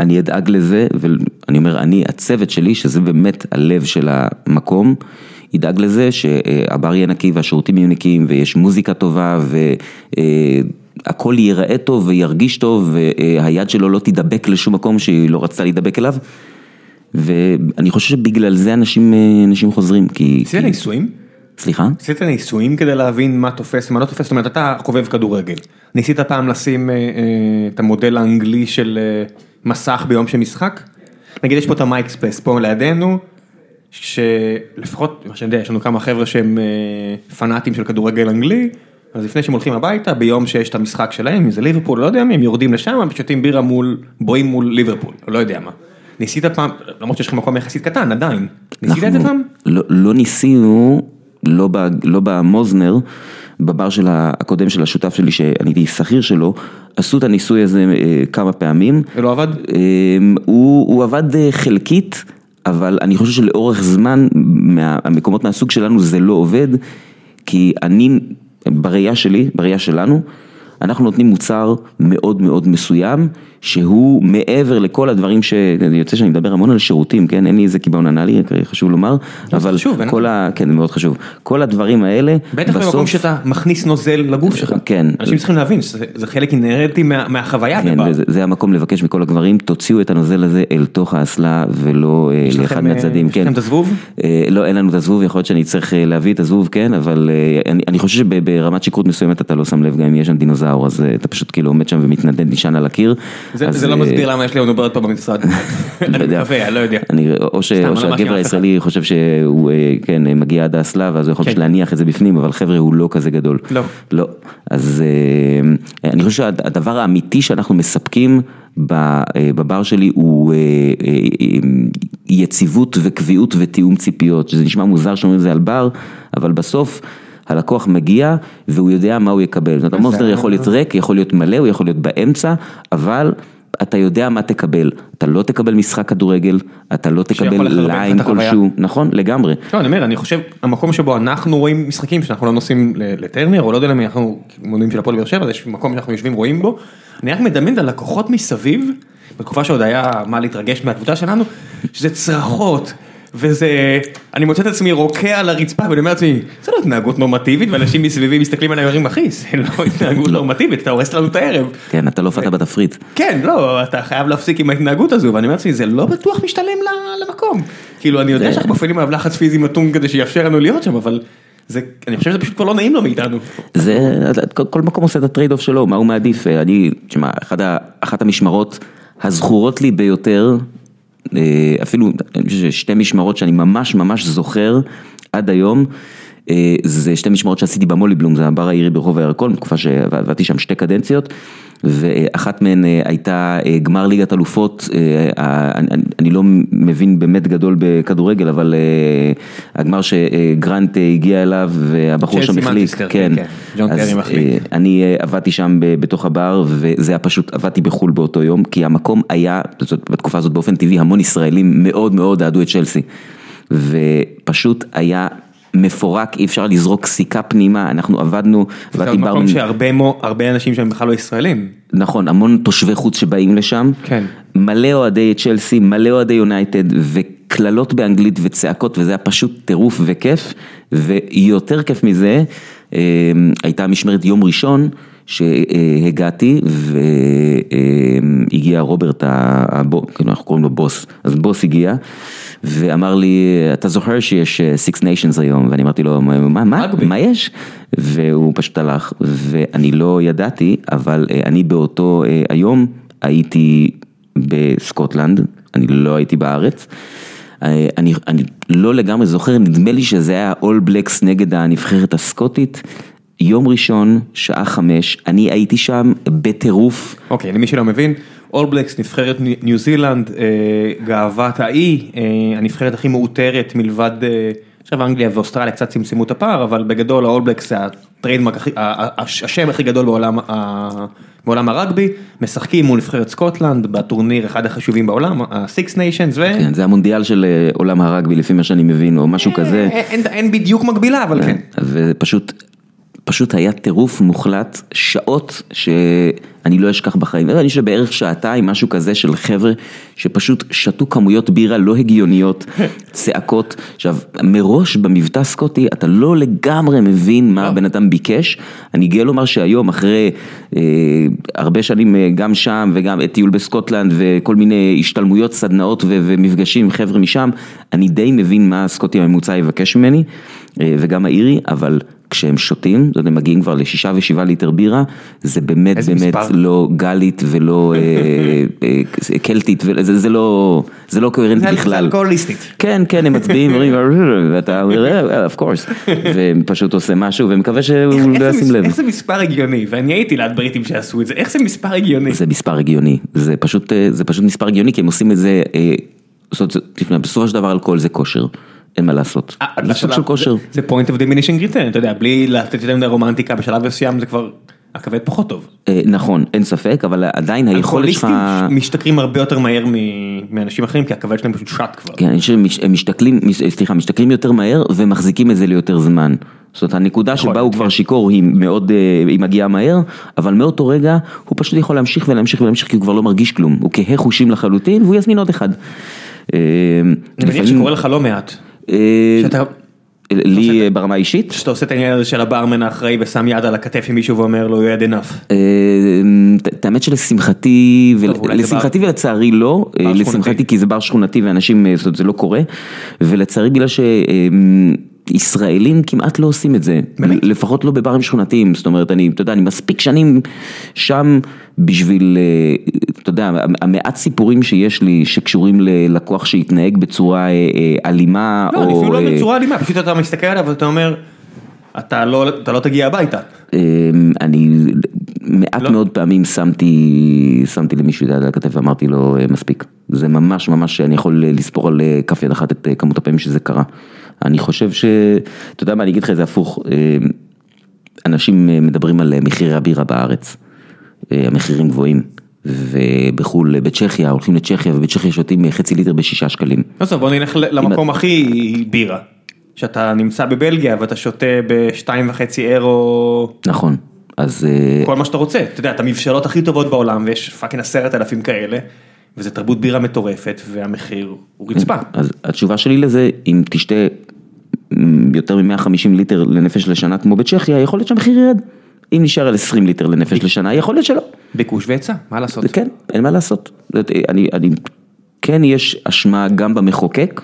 אני אדאג לזה, ואני אומר, אני, הצוות שלי, שזה באמת הלב של המקום, ידאג לזה שהבר יהיה נקי והשירותים יהיו נקיים ויש מוזיקה טובה והכל ייראה טוב וירגיש טוב והיד שלו לא תידבק לשום מקום שהיא לא רצתה להידבק אליו. ואני חושב שבגלל זה אנשים, אנשים חוזרים, כי... עשית כי- ניסויים? סליחה? עשית ניסויים כדי להבין מה תופס ומה לא תופס? זאת אומרת, אתה חובב כדורגל. ניסית פעם לשים אה, אה, את המודל האנגלי של אה, מסך ביום של משחק? נגיד יש פה את ה Mike's Place פה לידינו, שלפחות, מה שאני יודע, יש לנו כמה חבר'ה שהם אה, פנאטים של כדורגל אנגלי, אז לפני שהם הולכים הביתה, ביום שיש את המשחק שלהם, אם זה ליברפול, לא יודע מי, הם יורדים לשם, ושותים בירה מול, בואים מול ליברפול, לא יודע מה. ניסית פעם, למרות שיש לך מקום יחסית קטן, עדיין. ניסית את זה פעם? לא, לא ניסינו, לא, ב, לא במוזנר, בבר של הקודם של השותף שלי, שאני הייתי שכיר שלו, עשו את הניסוי הזה אה, כמה פעמים. זה לא עבד? אה, הוא, הוא עבד אה, חלקית, אבל אני חושב שלאורך זמן, מה, המקומות מהסוג שלנו זה לא עובד, כי אני, בראייה שלי, בראייה שלנו, אנחנו נותנים מוצר מאוד מאוד מסוים, שהוא מעבר לכל הדברים ש... יוצא שאני מדבר המון על שירותים, כן? אין לי איזה קיבעון אנאלי, חשוב לומר, אבל חשוב, כל ה... כן, זה מאוד חשוב. כל הדברים האלה, בטח במקום שאתה מכניס נוזל לגוף שלך. כן. אנשים צריכים להבין שזה זה חלק אינהרנטי מה, מהחוויה. כן. וזה זה המקום לבקש מכל הגברים, תוציאו את הנוזל הזה אל תוך האסלה ולא אה, לאחד אה, מהצדדים, יש כן. לכם את הזבוב? אה, לא, אין לנו את הזבוב, יכול להיות שאני צריך להביא את הזבוב, כן, אבל אני, אני חושב שברמת שכרות מסוימת אתה לא שם לב גם אם יש שם דינוזאור, אז אתה פשוט כאילו עומד שם ומתנדנד, נשען על הקיר. זה, לא אה, מסביר למה יש לי לנו בעיות פה במשרד. אני לא יודע. מקווה, אני לא יודע. אני, או, לא שהגבר. הישראלי חושב שהוא אה, כן, אה, מגיע עד האסלה ואז הוא יכול כן. להניח את זה בפנים, אבל חבר'ה הוא לא כזה גדול. לא. לא. אז אני חושב שהדבר האמיתי שאנחנו מספקים בבר שלי הוא יציבות וקביעות ותיאום ציפיות, שזה נשמע מוזר שאומרים את זה על בר, אבל בסוף הלקוח מגיע והוא יודע מה הוא יקבל. זאת אומרת, המוסטר יכול להיות ריק, יכול להיות מלא, הוא יכול להיות באמצע, אבל... אתה יודע מה תקבל, אתה לא תקבל משחק כדורגל, אתה לא תקבל ליין. כלשהו, נכון? לגמרי. לא, אני אומר, אני חושב, המקום שבו אנחנו רואים משחקים, שאנחנו לא נוסעים לטרנר, או לא יודע למי, אנחנו מודיעים של הפועל באר שבע, יש מקום שאנחנו יושבים רואים בו, אני רק מדמיין את הלקוחות מסביב, בתקופה שעוד היה מה להתרגש מהקבוצה שלנו, שזה צרחות. וזה, אני מוצא את עצמי רוקע על הרצפה ואני אומר לעצמי, זה לא התנהגות נורמטיבית ואנשים מסביבי מסתכלים עליי ואומרים אחי, זה לא התנהגות נורמטיבית, אתה הורס לנו את הערב. כן, אתה לא הופעת בתפריט. כן, לא, אתה חייב להפסיק עם ההתנהגות הזו, ואני אומר לעצמי, זה לא בטוח משתלם למקום. כאילו, אני יודע שאנחנו מפעילים עליו לחץ פיזי מתון כדי שיאפשר לנו להיות שם, אבל זה, אני חושב שזה פשוט כבר לא נעים לו מאיתנו. זה, כל, כל מקום עושה את ה trade-off שלו, מה הוא מעדיף, אני, תשמע, אחת המשמרות הזכורות לי ביותר, אה, אפילו אני חושב ששתי משמרות שאני ממש ממש זוכר עד היום, אה, זה שתי משמרות שעשיתי ב Molly Bloom, זה הבר האירי ברחוב הירקון, בתקופה שעבדתי שם שתי קדנציות, ואחת מהן אה, הייתה אה, גמר ליגת אלופות, אה, אני, לא מבין באמת גדול בכדורגל, אבל אה, הגמר שגרנט אה, הגיע אליו והבחור שם החליק, כן, כן, ג'ון אז, טרי מחליק. אה, אני אה, עבדתי שם בתוך הבר וזה היה פשוט, עבדתי בחו"ל באותו יום, כי המקום היה, בתקופה הזאת באופן טבעי, המון ישראלים מאוד מאוד אהדו את צ'לסי. ופשוט היה מפורק, אי אפשר לזרוק סיכה פנימה, אנחנו עבדנו, זה מקום שהרבה אנשים שהם בכלל לא ישראלים. נכון, המון תושבי חוץ שבאים לשם, כן. מלא אוהדי צ'לסי, מלא אוהדי יונייטד, קללות באנגלית וצעקות וזה היה פשוט טירוף וכיף, ויותר כיף מזה, אה, הייתה משמרת יום ראשון. שהגעתי והגיע רוברט, הבוס, כאילו אנחנו קוראים לו בוס, אז בוס הגיע ואמר לי, אתה זוכר שיש Six Nations היום? ואני אמרתי לו, מה, מה, מה יש? והוא פשוט הלך ואני לא ידעתי, אבל אני באותו היום הייתי בסקוטלנד, אני לא הייתי בארץ. אני, אני לא לגמרי זוכר, נדמה לי שזה היה All Blacks נגד הנבחרת הסקוטית. יום ראשון, שעה חמש, אני הייתי שם בטירוף. אוקיי, למי שלא מבין, All Blacks, נבחרת ניו זילנד, גאוות האי, הנבחרת הכי מעוטרת מלבד, עכשיו אנגליה ואוסטרליה קצת צמצמו את הפער, אבל בגדול ה All Blacks זה ה trademark, השם הכי גדול בעולם, בעולם הרגבי, משחקים מול נבחרת סקוטלנד בטורניר אחד החשובים בעולם, ה-Six Nations ו... כן, זה המונדיאל של עולם הרגבי לפי מה שאני מבין, או משהו כזה. אין בדיוק מקבילה, אבל כן. ופשוט... פשוט היה טירוף מוחלט, שעות שאני לא אשכח בחיים, אני חושב בערך שעתיים, משהו כזה של חבר'ה שפשוט שתו כמויות בירה לא הגיוניות, צעקות, עכשיו מראש במבטא סקוטי אתה לא לגמרי מבין מה הבן אדם ביקש, אני גאה לומר שהיום אחרי אה, הרבה שנים גם שם וגם טיול בסקוטלנד וכל מיני השתלמויות, סדנאות ומפגשים עם חבר'ה משם, אני די מבין מה הסקוטי הממוצע יבקש ממני אה, וגם האירי, אבל כשהם שותים, הם מגיעים כבר לשישה ושבעה ליטר בירה, זה באמת באמת לא גלית ולא קלטית, זה לא קוהרנטי בכלל. זה אלכוהוליסטית. כן, כן, הם מצביעים, ואתה אומר, of course, ופשוט עושה משהו ומקווה שהוא לא ישים לב. איך זה מספר הגיוני, ואני הייתי ליד בריטים שעשו את זה, איך זה מספר הגיוני? זה מספר הגיוני, זה פשוט מספר הגיוני, כי הם עושים את זה, בסופו של דבר אלכוהול זה כושר. אין מה לעשות, זה סוג של כושר. זה point of diminishing return, אתה יודע, בלי לתת יותר מדי רומנטיקה בשלב מסוים זה כבר, הכבד פחות טוב. נכון, אין ספק, אבל עדיין היכולת שלך... אלכוהוליסטים משתכרים הרבה יותר מהר מאנשים אחרים, כי הכבד שלהם פשוט שט כבר. כן, הם משתכלים, סליחה, משתכלים יותר מהר ומחזיקים את זה ליותר זמן. זאת אומרת, הנקודה שבה הוא כבר שיכור היא מאוד, היא מגיעה מהר, אבל מאותו רגע הוא פשוט יכול להמשיך ולהמשיך ולהמשיך, כי הוא כבר לא מרגיש כלום, הוא כהה חושים לחלוטין והוא יזמין עוד אחד. אני מניח שקורה לך לא מעט. לי ברמה אישית? שאתה עושה את העניין הזה של הברמן האחראי ושם יד על הכתף עם מישהו ואומר לו you had enough. את האמת שלשמחתי, לשמחתי ולצערי לא, לשמחתי כי זה בר שכונתי ואנשים, זה לא קורה, ולצערי בגלל ש... ישראלים כמעט לא עושים את זה, לפחות לא בברים שכונתיים, זאת אומרת, אני, אתה יודע, אני מספיק שנים שם בשביל, אתה יודע, המעט סיפורים שיש לי שקשורים ללקוח שהתנהג בצורה אלימה, לא, או... אפילו לא בצורה אלימה, פשוט אתה מסתכל עליו ואתה אומר, אתה לא תגיע הביתה. אני מעט מאוד פעמים שמתי, שמתי למישהו יד על הכתף ואמרתי לו, מספיק, זה ממש ממש, אני יכול לספור על כף יד אחת את כמות הפעמים שזה קרה. אני חושב ש... אתה יודע מה, אני אגיד לך את זה הפוך, אנשים מדברים על מחירי הבירה בארץ, המחירים גבוהים, ובחו"ל, בצ'כיה, הולכים לצ'כיה ובצ'כיה שותים חצי ליטר בשישה שקלים. אז בוא נלך למקום הכי בירה, שאתה נמצא בבלגיה ואתה שותה בשתיים וחצי אירו. נכון, אז... כל מה שאתה רוצה, אתה יודע, את המבשלות הכי טובות בעולם ויש fucking עשרת אלפים כאלה. וזה תרבות בירה מטורפת והמחיר הוא רצפה. אז התשובה שלי לזה, אם תשתה יותר מ-150 ליטר לנפש לשנה כמו בצ'כיה, יכול להיות שהמחיר ירד. אם נשאר על 20 ליטר לנפש לשנה, יכול להיות שלא. ביקוש והיצע, מה לעשות? כן, אין מה לעשות. אני, אני, כן יש אשמה גם במחוקק,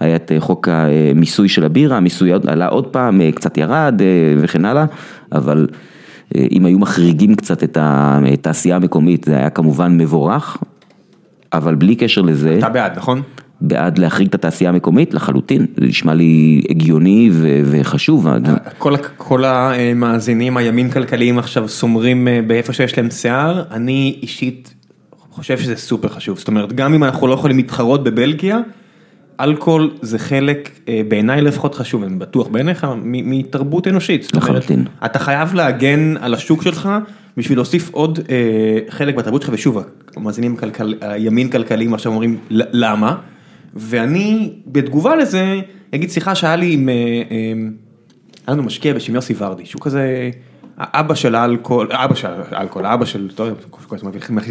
היה את חוק המיסוי של הבירה, המיסוי עלה עוד פעם, קצת ירד וכן הלאה, אבל אם היו מחריגים קצת את התעשייה המקומית, זה היה כמובן מבורך. אבל בלי קשר לזה, אתה בעד נכון? בעד להחריג את התעשייה המקומית לחלוטין, זה נשמע לי הגיוני וחשוב. כל המאזינים הימין כלכליים עכשיו סומרים באיפה שיש להם שיער, אני אישית חושב שזה סופר חשוב, זאת אומרת גם אם אנחנו לא יכולים להתחרות בבלגיה, אלכוהול זה חלק בעיניי לפחות חשוב, אני בטוח בעיניך, מתרבות אנושית, לחלוטין. אתה חייב להגן על השוק שלך. בשביל להוסיף עוד חלק בתרבות שלך, ושוב, המאזינים הימין כלכליים עכשיו אומרים למה, ואני בתגובה לזה, אגיד שיחה שהיה לי עם, היה לנו משקיע בשם יוסי ורדי, שהוא כזה, האבא של האלכוהול, אבא של האלכוהול, האבא של,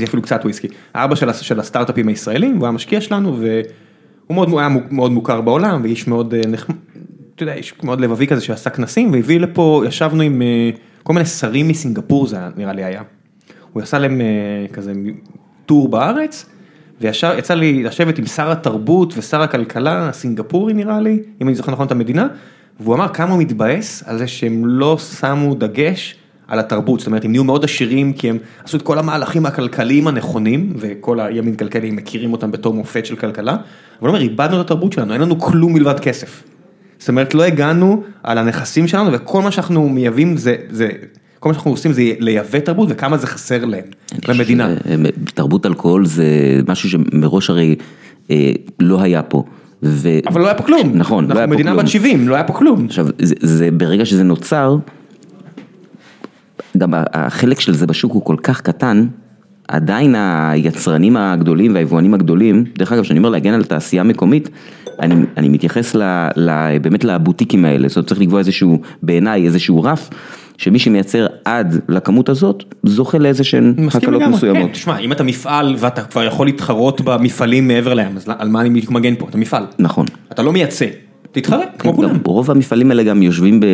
אפילו קצת וויסקי, האבא של הסטארט-אפים הישראלים, הוא היה משקיע שלנו, והוא הוא מאוד, היה מאוד מוכר בעולם, ואיש מאוד נחמד, אתה יודע, איש מאוד לבבי כזה שעשה כנסים, והביא לפה, ישבנו עם כל מיני שרים מסינגפור זה נראה לי היה. הוא עשה להם כזה טור בארץ, ויצא לי לשבת עם שר התרבות ושר הכלכלה הסינגפורי נראה לי, אם אני זוכר נכון את המדינה, והוא אמר כמה הוא מתבאס על זה שהם לא שמו דגש על התרבות, זאת אומרת הם נהיו מאוד עשירים כי הם עשו את כל המהלכים הכלכליים הנכונים, וכל הימין כלכליים מכירים אותם בתור מופת של כלכלה, אבל הוא אומר איבדנו את התרבות שלנו, אין לנו כלום מלבד כסף. זאת אומרת לא הגענו על הנכסים שלנו וכל מה שאנחנו מייבאים זה, זה, כל מה שאנחנו עושים זה לייבא תרבות וכמה זה חסר להם, למדינה. תרבות אלכוהול זה משהו שמראש הרי אה, לא היה פה. ו... אבל לא היה פה כלום, נכון, לא היה פה כלום. אנחנו מדינה בת 70, לא היה פה כלום. עכשיו, זה, זה, ברגע שזה נוצר, גם החלק של זה בשוק הוא כל כך קטן, עדיין היצרנים הגדולים והיבואנים הגדולים, דרך אגב, כשאני אומר להגן על תעשייה מקומית, אני, אני מתייחס ל, ל, באמת לבוטיקים האלה, זאת אומרת צריך לקבוע איזשהו, בעיניי איזשהו רף, שמי שמייצר עד לכמות הזאת, זוכה לאיזה שהן הקלות מסוימות. כן, תשמע, אם אתה מפעל ואתה כבר יכול להתחרות במפעלים מעבר לים, אז על מה אני מגן פה? אתה מפעל. נכון. אתה לא מייצא. תתחרה, כמו כולם. רוב המפעלים האלה גם יושבים ב...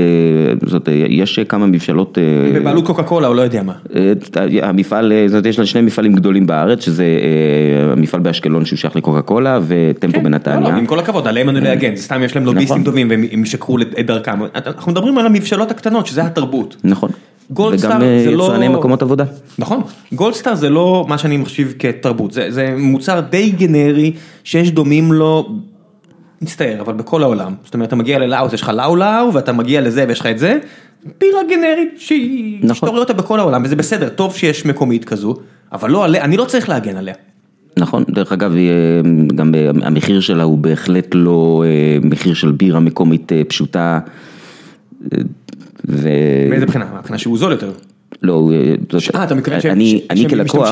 זאת, יש כמה מבשלות... אה, בבעלות קוקה קולה או לא יודע מה. אה, המפעל, זאת, יש לה שני מפעלים גדולים בארץ, שזה אה, המפעל באשקלון שהוא שייך לקוקה קולה וטמפו כן, בנתניה. לא, לא, עם כל הכבוד, עליהם אני להגן, סתם יש להם לוביסטים נכון. טובים והם ישקרו את דרכם. אנחנו מדברים על המבשלות הקטנות, שזה התרבות. נכון. וגם יצרני מקומות עבודה. נכון, גולדסטאר זה לא מה שאני מחשיב כתרבות, זה מוצר די גנרי שיש דומים לו מצטער, אבל בכל העולם, זאת אומרת, אתה מגיע ללאוס, יש לך לאו לאו, ואתה מגיע לזה ויש לך את זה, בירה גנרית שהיא, נכון. שאתה רואה אותה בכל העולם, וזה בסדר, טוב שיש מקומית כזו, אבל לא עליה, אני לא צריך להגן עליה. נכון, דרך אגב, גם המחיר שלה הוא בהחלט לא אה, מחיר של בירה מקומית אה, פשוטה. אה, ו... מאיזה בחינה? מהבחינה שהוא זול יותר. לא, אה, אתה מתכוון שהם כלקוח,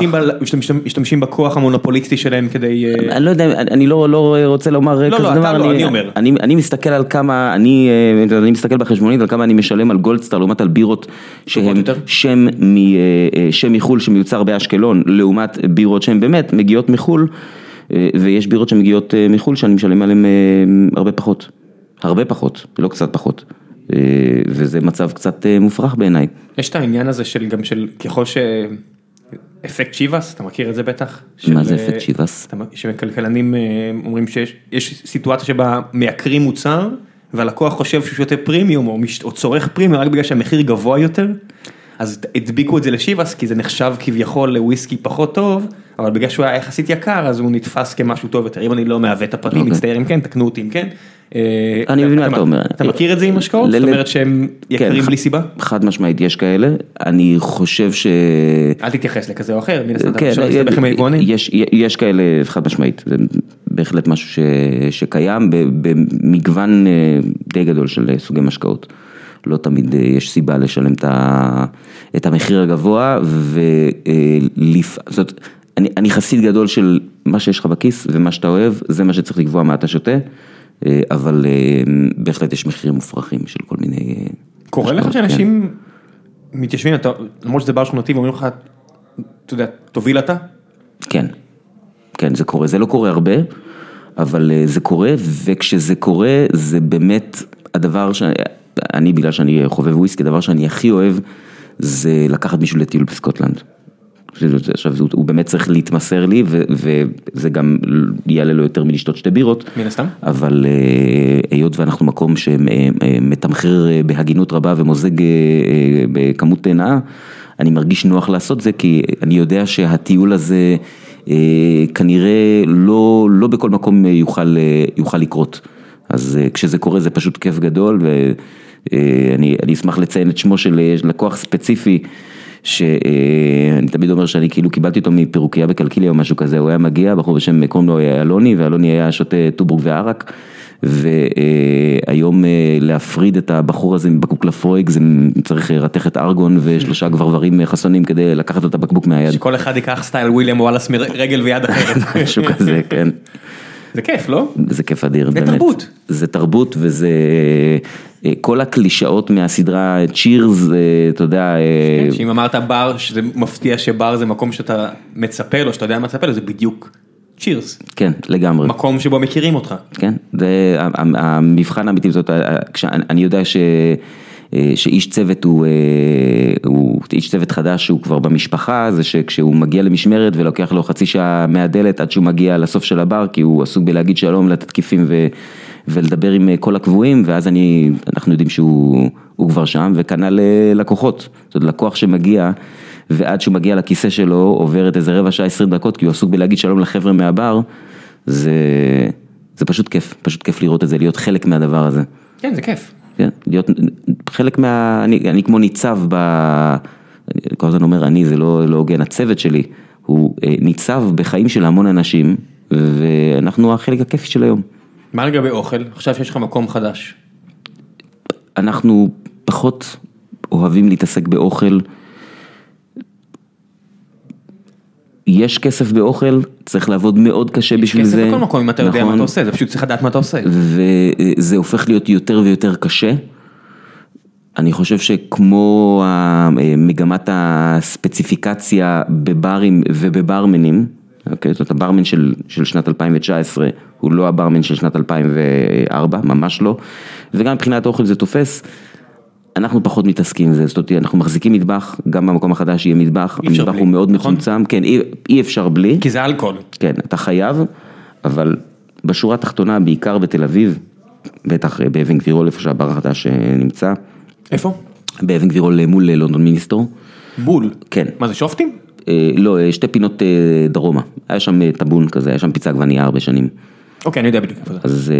משתמשים בכוח המונופוליסטי שלהם כדי... אה, אני לא יודע, אני לא, לא רוצה לומר לא, כזה לא, דבר, לא, אני אומר. אני מסתכל על כמה, אני מסתכל בחשבונית על כמה אני משלם על גולדסטאר לעומת על בירות שהם שם אה, מחו"ל שמיוצר באשקלון, לעומת בירות שהן באמת מגיעות מחו"ל, ויש בירות שמגיעות מחו"ל שאני משלם עליהן הרבה פחות, הרבה פחות, לא קצת פחות. אה, וזה מצב קצת אה, מופרך בעיניי. יש את העניין הזה של גם של ככל ש... אפקט שיבאס, אתה מכיר את זה בטח? מה זה אפקט שיבאס? שכלכלנים אה, אומרים שיש סיטואציה שבה מייקרים מוצר והלקוח חושב שהוא שותה פרימיום או, מש... או צורך פרימיום רק בגלל שהמחיר גבוה יותר, אז הדביקו את זה לשיבאס כי זה נחשב כביכול לוויסקי פחות טוב, אבל בגלל שהוא היה יחסית יקר אז הוא נתפס כמשהו טוב יותר, אם אני לא מעוות את הפרטים, אוקיי. מצטער אם כן, תקנו אותי אם כן. אה, אני מבין מה אתה אומר. אתה מכיר את זה עם השקעות? זאת אומרת שהם יקרים כן, בלי סיבה? חד משמעית יש כאלה, אני חושב ש... אל תתייחס לכזה או אחר, מן הסתם אתה חושב שזה בכם היבואנים? יש כאלה חד משמעית, זה בהחלט משהו שקיים במגוון אה, די גדול של סוגי משקאות. לא תמיד אה, יש סיבה לשלם את המחיר הגבוה, ולפ... אני חסיד גדול של מה שיש לך בכיס ומה שאתה אוהב, זה מה שצריך לקבוע מה אתה שותה. אה, אבל אה, בהחלט יש מחירים מופרכים של כל מיני... אה, קורה לך שאנשים כן. מתיישבים, למרות שזה בר שכונתי ואומרים לך, אתה יודע, תוביל אתה? כן, כן זה קורה, זה לא קורה הרבה, אבל זה קורה, וכשזה קורה זה באמת הדבר שאני, בגלל שאני חובב וויסקי, הדבר שאני הכי אוהב זה לקחת מישהו לטיול בסקוטלנד. עכשיו הוא באמת צריך להתמסר לי וזה גם יעלה לו יותר מלשתות שתי בירות. מן הסתם. אבל אה, היות ואנחנו מקום שמתמחר אה, בהגינות רבה ומוזג אה, בכמות נאה, אני מרגיש נוח לעשות זה כי אני יודע שהטיול הזה כנראה לא, לא בכל מקום יוכל, יוכל לקרות. אז כשזה קורה זה פשוט כיף גדול ואני אשמח לציין את שמו של לקוח ספציפי. שאני תמיד אומר שאני כאילו קיבלתי אותו מפירוקיה בקלקיליה או משהו כזה, הוא היה מגיע, בחור בשם, קוראים לו אלוני, ואלוני היה שותה טובורג וערק. והיום אה, להפריד את הבחור הזה מבקבוק לפרויג, זה צריך רתכת ארגון ושלושה גברברים חסונים כדי לקחת את הבקבוק מהיד. שכל אחד ייקח סטייל וויליאם וואלאס מרגל ויד אחרת. משהו כזה, כן. זה כיף, לא? זה כיף אדיר, באמת. זה תרבות. זה תרבות וזה אה, כל הקלישאות מהסדרה צ'ירס, אה, אתה יודע. כן, שאם אמרת בר, שזה מפתיע שבר זה מקום שאתה מצפה לו, שאתה יודע מה מצפה לו, זה בדיוק צ'ירס. כן, לגמרי. מקום שבו מכירים אותך. כן, זה המבחן האמיתי, זאת, כשאני אני יודע ש, אה, שאיש צוות הוא, אה, הוא איש צוות חדש שהוא כבר במשפחה, זה שכשהוא מגיע למשמרת ולוקח לו חצי שעה מהדלת עד שהוא מגיע לסוף של הבר, כי הוא עסוק בלהגיד שלום לתתקיפים ו, ולדבר עם אה, כל הקבועים, ואז אני, אנחנו יודעים שהוא הוא כבר שם, וכנ"ל אה, לקוחות, זאת אומרת לקוח שמגיע. ועד שהוא מגיע לכיסא שלו עוברת איזה רבע שעה, עשרים דקות, כי הוא עסוק בלהגיד שלום לחבר'ה מהבר, זה, זה פשוט כיף, פשוט כיף לראות את זה, להיות חלק מהדבר הזה. כן, זה כיף. כן, להיות חלק מה... אני, אני כמו ניצב ב... אני כל הזמן אומר אני, זה לא לא הוגן, הצוות שלי הוא אה, ניצב בחיים של המון אנשים, ואנחנו החלק הכיפי של היום. מה לגבי אוכל? עכשיו שיש לך מקום חדש. אנחנו פחות אוהבים להתעסק באוכל. יש כסף באוכל, צריך לעבוד מאוד קשה בשביל כסף זה. בכל מקום אם אתה יודע מה נכון. אתה עושה, זה פשוט צריך לדעת מה אתה עושה. וזה הופך להיות יותר ויותר קשה. אני חושב שכמו מגמת הספציפיקציה בברים ובברמנים, אוקיי, זאת אומרת הברמן של, של שנת 2019 הוא לא הברמן של שנת 2004, ממש לא, וגם מבחינת האוכל זה תופס. אנחנו פחות מתעסקים עם זה, זאת אומרת, אנחנו מחזיקים מטבח, גם במקום החדש יהיה מטבח, המטבח בלי, הוא מאוד נכון? מצומצם, כן, אי, אי אפשר בלי, כי זה אלכוהול. כן, אתה חייב, אבל בשורה התחתונה, בעיקר בתל אביב, בטח אה, באבן גבירול, איפה שהבר החדש אה, נמצא, איפה? באבן גבירול אה, מול לונדון מיניסטור, בול. כן. מה זה שופטים? אה, לא, שתי פינות אה, דרומה, היה שם טאבון כזה, היה שם פיצה עגבנייה הרבה שנים. אוקיי, אני יודע בדיוק איפה זה. אז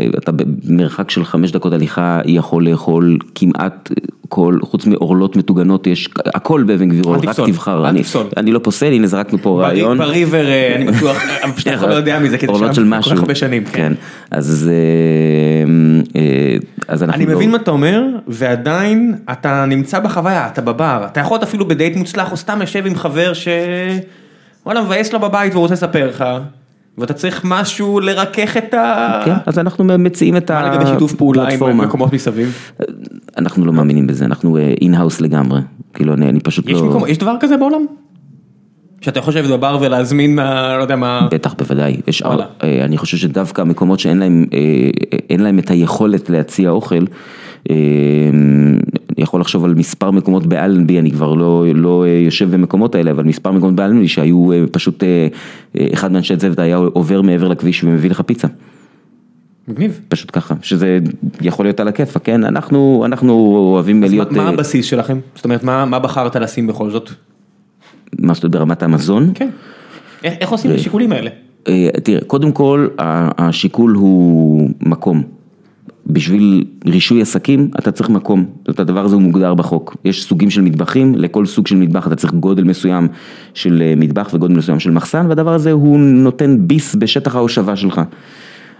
אה, אתה במרחק של חמש דקות הליכה יכול לאכול כמעט כל, חוץ מעורלות מטוגנות, יש הכל באבן גבירול, רק תבחר. אל אני- תפסול. אני לא פוסל, הנה זרקנו פה רעיון. בריבר, אה, אני בטוח, אבל פשוט אף אחד לא יודע מזה, כי זה שם כל. כך הרבה שנים. כן, אז אה, אז אנחנו אני לא- מבין מה אתה אומר, ועדיין אתה נמצא בחוויה, אתה בבר, אתה יכול להיות אפילו בדייט מוצלח, או סתם יושב עם חבר ש... וואלה, מבאס לו בבית והוא רוצה לספר לך, ואתה צריך משהו לרכך את ה... כן, אז אנחנו מציעים את מה לגבי שיתוף פעולה עם הפלטפורמה. מקומות מסביב? אנחנו לא מאמינים בזה, אנחנו in-house לגמרי. כאילו, אני אני פשוט יש לא... מקום, יש דבר כזה בעולם? שאתה יכול לשבת בבר ולהזמין מה... לא יודע מה... בטח, בוודאי. יש. אה, אני חושב שדווקא המקומות שאין להם, אה, אין להם את היכולת להציע אוכל, אה, אני יכול לחשוב על מספר מקומות באלנבי, אני כבר לא, לא אה, יושב במקומות האלה, אבל מספר מקומות באלנבי שהיו אה, פשוט, אה, אחד מאנשי הצוות היה עובר מעבר לכביש ומביא לך פיצה. מגניב. פשוט ככה, שזה יכול להיות על הכיפאק, כן? אנחנו, אנחנו אוהבים אז מה- להיות, מה אה, הבסיס שלכם? זאת אומרת, מה מה בחרת לשים בכל זאת? מה זאת אומרת ברמת המזון? כן. איך איך עושים את השיקולים האלה? אה, תראה, קודם כל, השיקול הוא מקום. בשביל רישוי עסקים אתה צריך מקום, זאת אומרת, הדבר הזה הוא מוגדר בחוק. יש סוגים של מטבחים, לכל סוג של מטבח אתה צריך גודל מסוים של אה, מטבח וגודל מסוים של מחסן, והדבר הזה הוא נותן ביס בשטח ההושבה שלך.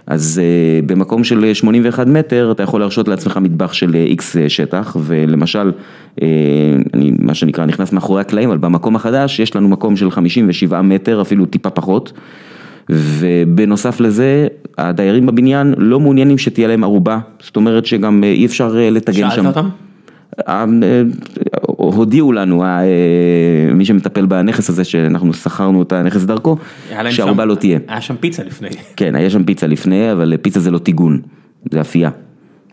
אז uh, במקום של 81 מטר אתה יכול להרשות לעצמך מטבח של איקס שטח ולמשל, uh, אני מה שנקרא נכנס מאחורי הקלעים, אבל במקום החדש יש לנו מקום של 57 מטר, אפילו טיפה פחות, ובנוסף לזה הדיירים בבניין לא מעוניינים שתהיה להם ערובה, זאת אומרת שגם uh, אי אפשר uh, לטגן שם. שאלת אותם? אה, אה, הודיעו לנו, אה, מי שמטפל בנכס הזה שאנחנו שכרנו את הנכס דרכו, שהערובה לא תהיה. היה שם פיצה לפני. כן, היה שם פיצה לפני, אבל פיצה זה לא טיגון, זה אפייה.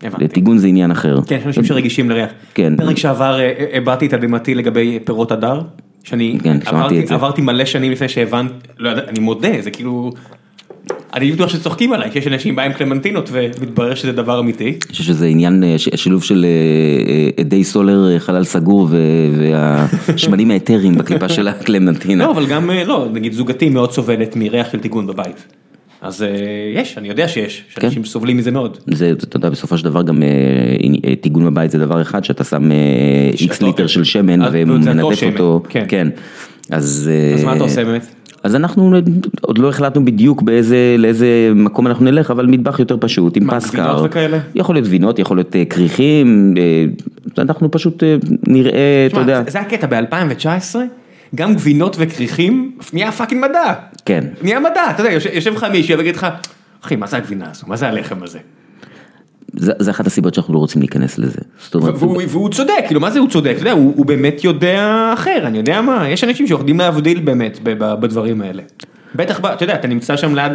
הבנתי. טיגון זה עניין אחר. כן, יש אנשים שרגישים לריח. כן. פרק שעבר אה, הבעתי את תדהמתי לגבי פירות הדר, שאני כן, עברתי-. עברתי מלא שנים לפני שהבנתי, לא יודע, אני מודה, זה כאילו, אני בטוח שצוחקים עליי, שיש אנשים באים קלמנטינות ומתברר שזה דבר אמיתי. אני חושב שזה עניין, אה, שילוב של אה, אה, אדי סולר, אה, חלל סגור והשמנים האתריים בקליפה של הקלמנטינה. לא, אבל גם, אה, לא, נגיד זוגתי מאוד סובלת מריח של טיגון בבית. אז אה, יש, אני יודע שיש, כן. שאנשים סובלים מזה מאוד. זה, אתה יודע, בסופו של דבר גם אה, אה, טיגון בבית זה דבר אחד, שאתה שם איקס ליטר של שמן ומנדף אותו. כן. כן. אז... אז מה אתה עושה באמת? אז אנחנו עוד לא החלטנו בדיוק באיזה, לאיזה מקום אנחנו נלך, אבל מטבח יותר פשוט, עם מה, פסקר. גבינות וכאלה? יכול להיות גבינות, יכול להיות כריכים, אנחנו פשוט אה, נראה, אתה יודע, זה- זה הקטע ב-2019, גם גבינות וכריכים, נהיה fucking מדע. כן. נהיה מדע, אתה יודע, יושב- יושב לך מישהו ויגיד לך, אחי, מה זה הגבינה הזו? מה זה הלחם הזה? זה, זה אחת הסיבות שאנחנו לא רוצים להיכנס לזה. אומרת, והוא והוא צודק, כאילו, מה זה הוא צודק? אתה יודע, הוא הוא באמת יודע אחר, אני יודע מה, יש אנשים שיודעים להבדיל באמת בדברים האלה. בטח, אתה יודע, אתה נמצא שם ליד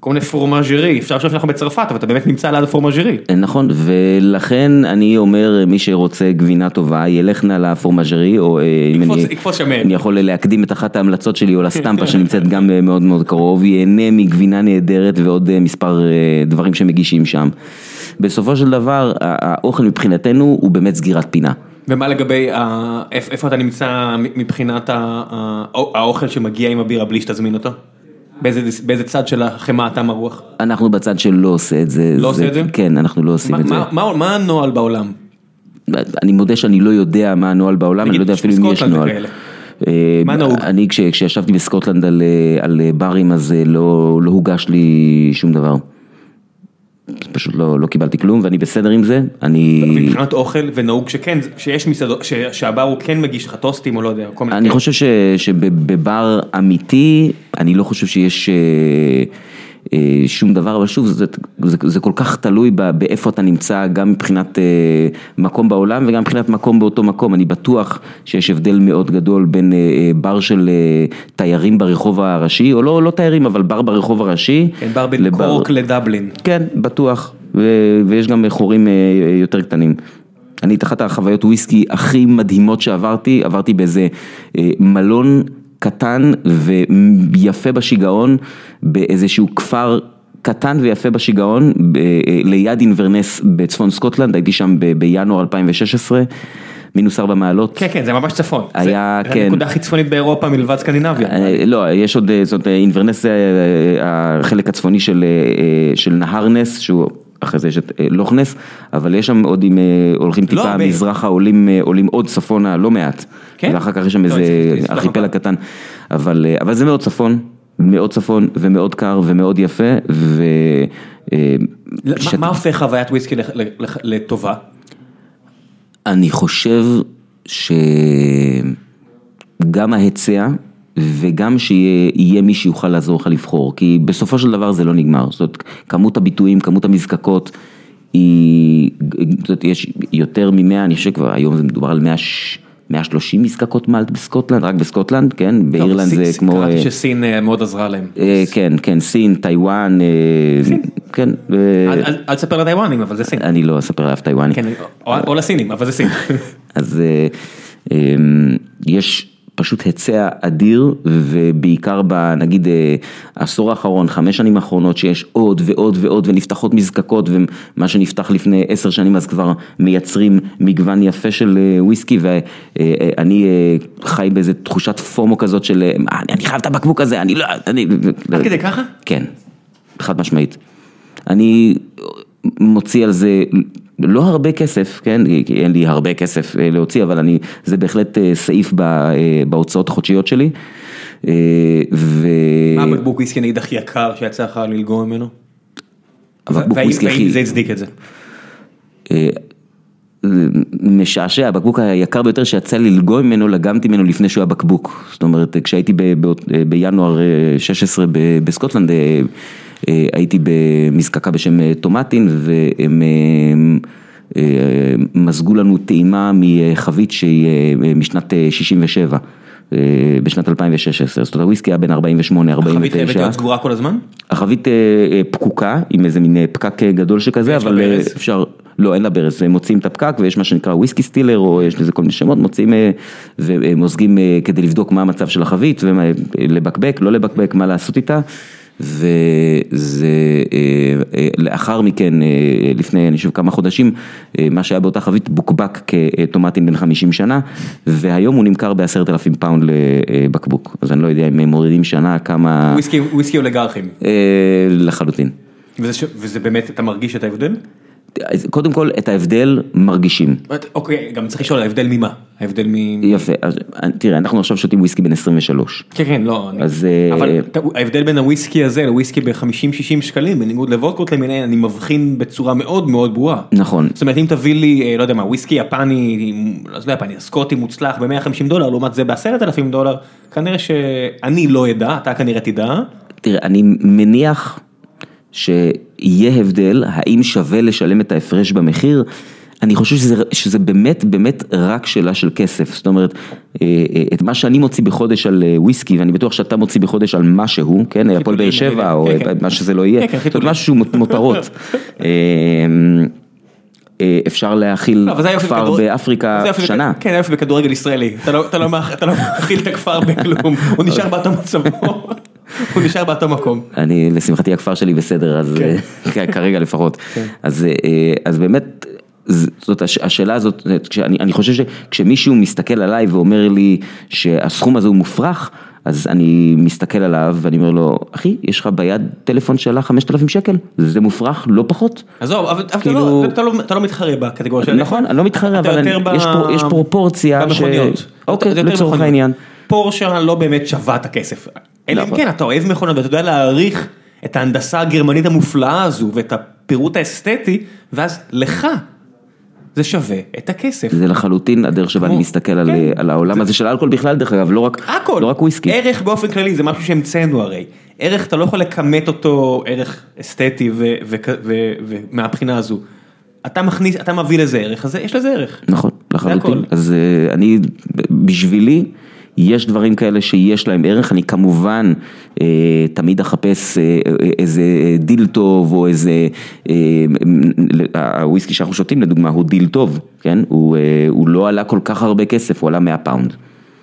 כל מיני פורמאז'רי, אפשר לחשוב שאנחנו בצרפת, אבל אתה באמת נמצא ליד הפורמאז'רי. נכון, ולכן אני אומר, מי שרוצה גבינה טובה, ילך נא לפורמאז'רי, או אה, אם אני, יקפוץ שמן. אני יכול להקדים את אחת ההמלצות שלי, או לסטמפה שנמצאת גם אה, מאוד מאוד קרוב, ייהנה מגבינה נהדרת ועוד אה, מספר אה, דברים שמגישים שם. בסופו של דבר, האוכל מבחינתנו הוא באמת סגירת פינה. ומה לגבי, איפה אתה נמצא מבחינת האוכל שמגיע עם הבירה בלי שתזמין אותו? באיזה באיזה צד של החמאה אתה מרוח? אנחנו בצד שלא עושה את זה. לא עושה את זה? כן, אנחנו לא עושים מה- את זה. מה- מה מה הנוהל בעולם? אני מודה שאני לא יודע מה הנוהל בעולם, אני לא יודע אפילו אם יש נוהל. אה, מה נהוג? אני כש- כשישבתי בסקוטלנד על, אה, אה, ברים אז לא, לא הוגש לי שום דבר. פשוט לא, לא קיבלתי כלום ואני בסדר עם זה, אני, מבחינת אוכל ונהוג שכן, שיש מסעדות, ש- שהבר הוא כן מגיש לך טוסטים או לא יודע, כל מיני אני. חושב ש, שבבר אמיתי, אני לא חושב שיש אה, שום דבר, אבל שוב, זה, זה, זה כל כך תלוי באיפה אתה נמצא, גם מבחינת אה, מקום בעולם וגם מבחינת מקום באותו מקום. אני בטוח שיש הבדל מאוד גדול בין אה, אה, בר של אה, תיירים ברחוב הראשי, או לא, לא תיירים, אבל בר ברחוב הראשי. כן, בר בין לבר- קורק לדבלין. כן, בטוח, ו- ויש גם חורים אה, יותר קטנים. אני את אחת החוויות וויסקי הכי מדהימות שעברתי, עברתי באיזה אה, מלון קטן ויפה בשיגעון, באיזשהו כפר קטן ויפה בשיגעון, אה, ליד אינברנס בצפון סקוטלנד, הייתי שם בינואר 2016, מינוס ארבע מעלות. כן, כן, זה ממש צפון. היה, זה כן. הנקודה הכי צפונית באירופה מלבד סקנדינביה. אה, לא, יש עוד, אה, זאת אה, אינברנס זה החלק הצפוני של, של נהר נס, שהוא, אחרי זה יש את אה, לוך נס, אבל יש שם עוד, אם אה, הולכים טיפה הרבה. מזרחה, עולים, אה, עולים עוד צפונה, לא מעט. כן? ואחר כך יש שם לא, איזה ארכיפלג קטן, אבל, אבל זה מאוד צפון. מאוד צפון ומאוד קר ומאוד יפה ו... אה, מה- הופך חוויית וויסקי לטובה? אני חושב שגם ההיצע וגם שיהיה מי שיוכל לעזור לך לבחור, כי בסופו של דבר זה לא נגמר, זאת אומרת, כמות הביטויים, כמות המזקקות, היא, זאת אומרת, יש יותר ממאה, אני חושב כבר היום זה מדובר על 100, 130 מזקקות מאלט בסקוטלנד, רק בסקוטלנד, כן, באירלנד טוב, זה סין- כמו... קראתי אה, שסין אה, מאוד עזרה להם. אה, כן, כן, סין, טיוואן, כן, ו- אל- אל אל תספר לטיוואנים, אבל זה סין. אני לא אספר על אף טיוואני. כן, או- או לסינים, אבל זה סין. אז אה, אה, יש פשוט היצע אדיר ובעיקר בנגיד אה, העשור האחרון, חמש שנים האחרונות שיש עוד ועוד ועוד ונפתחות מזקקות ומה שנפתח לפני עשר שנים אז כבר מייצרים מגוון יפה של אה, וויסקי ואני אה, חי באיזה תחושת פומו כזאת של "מה, אני חייב את הבקבוק הזה, אני לא, אני, עד כדי ככה? כן, חד משמעית. אני מוציא על זה לא הרבה כסף, כן, כי אין לי הרבה כסף אה, להוציא, אבל אני, זה בהחלט אה, סעיף אה, בהוצאות החודשיות שלי. ו... מה הבקבוק וויסקי נגיד הכי יקר שיצא לך ללגום ממנו? הבקבוק והאם- וויסקי והאם הכי- זה הצדיק את זה? משעשע, הבקבוק היקר ביותר שיצא לי ללגום ממנו, לגמתי ממנו לפני שהוא היה בקבוק. זאת אומרת, כשהייתי ב, ב, בינואר אה, 16 ב, בסקוטלנד, הייתי במזקקה בשם אה, טומטין, והם אה, אה, מזגו לנו טעימה מחבית שהיא אה, משנת אה, 67. אה, בשנת 2016, זאת אומרת הוויסקי היה בין 48, החבית חייבת 49, להיות סגורה כל הזמן? החבית אה, אה, פקוקה עם איזה מין אה, פקק אה, גדול שכזה, אבל אה? אפשר, לא אין לה ברז, הם מוציאים את הפקק ויש מה שנקרא whisky stealer או יש לזה כל מיני שמות, מוציאים אה, ומוזגים אה, כדי לבדוק מה המצב של החבית ולבקבק, לא לבקבק, מה לעשות איתה. וזה אה, אה, לאחר מכן, אה, לפני אני חושב כמה חודשים, מה שהיה באותה חבית בוקבק כ Tomatin בן 50 שנה, והיום הוא נמכר בעשרת אלפים פאונד לבקבוק, אז אני לא יודע אם הם מורידים שנה כמה, וויסקי- אוליגרכים. לחלוטין. וזה וזה באמת, אתה מרגיש את ההבדל? קודם כל את ההבדל מרגישים. אוקיי, גם צריך לשאול, ההבדל ממה? ההבדל מ... יפה, אז תראה, אנחנו עכשיו שותים וויסקי בן 23. כן, כן, לא. אז, אה, אבל ת- ההבדל בין הוויסקי הזה לוויסקי ב-50-60 שקלים, בניגוד לוודקות למיניהן, אני מבחין בצורה מאוד מאוד ברורה. נכון. זאת אומרת, אם תביא לי, אה, לא יודע מה, וויסקי יפני, לא יודע, יפני, סקוטי מוצלח ב-150 דולר, לעומת זה ב-10,000 דולר, כנראה שאני לא אדע, אתה כנראה תדע. תראה, אני מניח שיהיה הבדל, האם שווה לשלם את ההפרש במחיר? אני חושב שזה, שזה באמת באמת רק שאלה של כסף, זאת אומרת, אה, אה, את מה שאני מוציא בחודש על אה, וויסקי, ואני בטוח שאתה מוציא בחודש על משהו, כן, הפועל באר שבע, או כן, כן. מה שזה לא יהיה, כן, כן, זאת אומרת, חיתולים. משהו מותרות. אה, אפשר להאכיל לא, כפר באפריקה שנה. כן, זה היופי בכדורגל ישראלי. לא- לא אתה לא מאכיל את הכפר בכלום, הוא נשאר באותו מצבו. הוא נשאר באותו מקום. אני, לשמחתי הכפר שלי בסדר, אז כן. אה, כרגע לפחות. אז, אה, אז באמת, זאת הש- השאלה הזאת, כשאני, אני חושב שכשמישהו מסתכל עליי ואומר לי שהסכום הזה הוא מופרך, אז אני מסתכל עליו ואני אומר לו, אחי, יש לך ביד טלפון שעלה 5,000 שקל, זה מופרך, לא פחות. עזוב, אבל אתה כאילו- לא- אתה לא- אתה לא מתחרה בקטגוריה של... נכון, אני לא מתחרה, אבל אני- ב- יש פרו- יש פרופורציה ש- במכוניות. אוקיי, אתה יותר לצורך. העניין. פורשה לא באמת שווה את הכסף. אלא אם נכון. כן, אתה אוהב מכונות ואתה יודע להעריך את ההנדסה הגרמנית המופלאה הזו ואת הפירוט האסתטי, ואז לך זה שווה את הכסף. זה לחלוטין הדרך שבה אני מסתכל על, כן. על העולם הזה של האלכוהול בכלל, דרך אגב, לא רק, הכל. לא רק וויסקי. ערך באופן כללי זה משהו שהמצאנו הרי. ערך אתה לא יכול לכמת אותו ערך אסתטי ומהבחינה הזו. אתה מכניס, אתה מביא לזה ערך, אז יש לזה ערך. נכון, לחלוטין. אז אה, אני, בשבילי, יש דברים כאלה שיש להם ערך, אני כמובן אה, תמיד אחפש אה, אה, איזה דיל טוב או איזה, אה, אה, הוויסקי שאנחנו שותים לדוגמה הוא דיל טוב, כן? הוא, אה, הוא לא עלה כל כך הרבה כסף, הוא עלה 100 פאונד.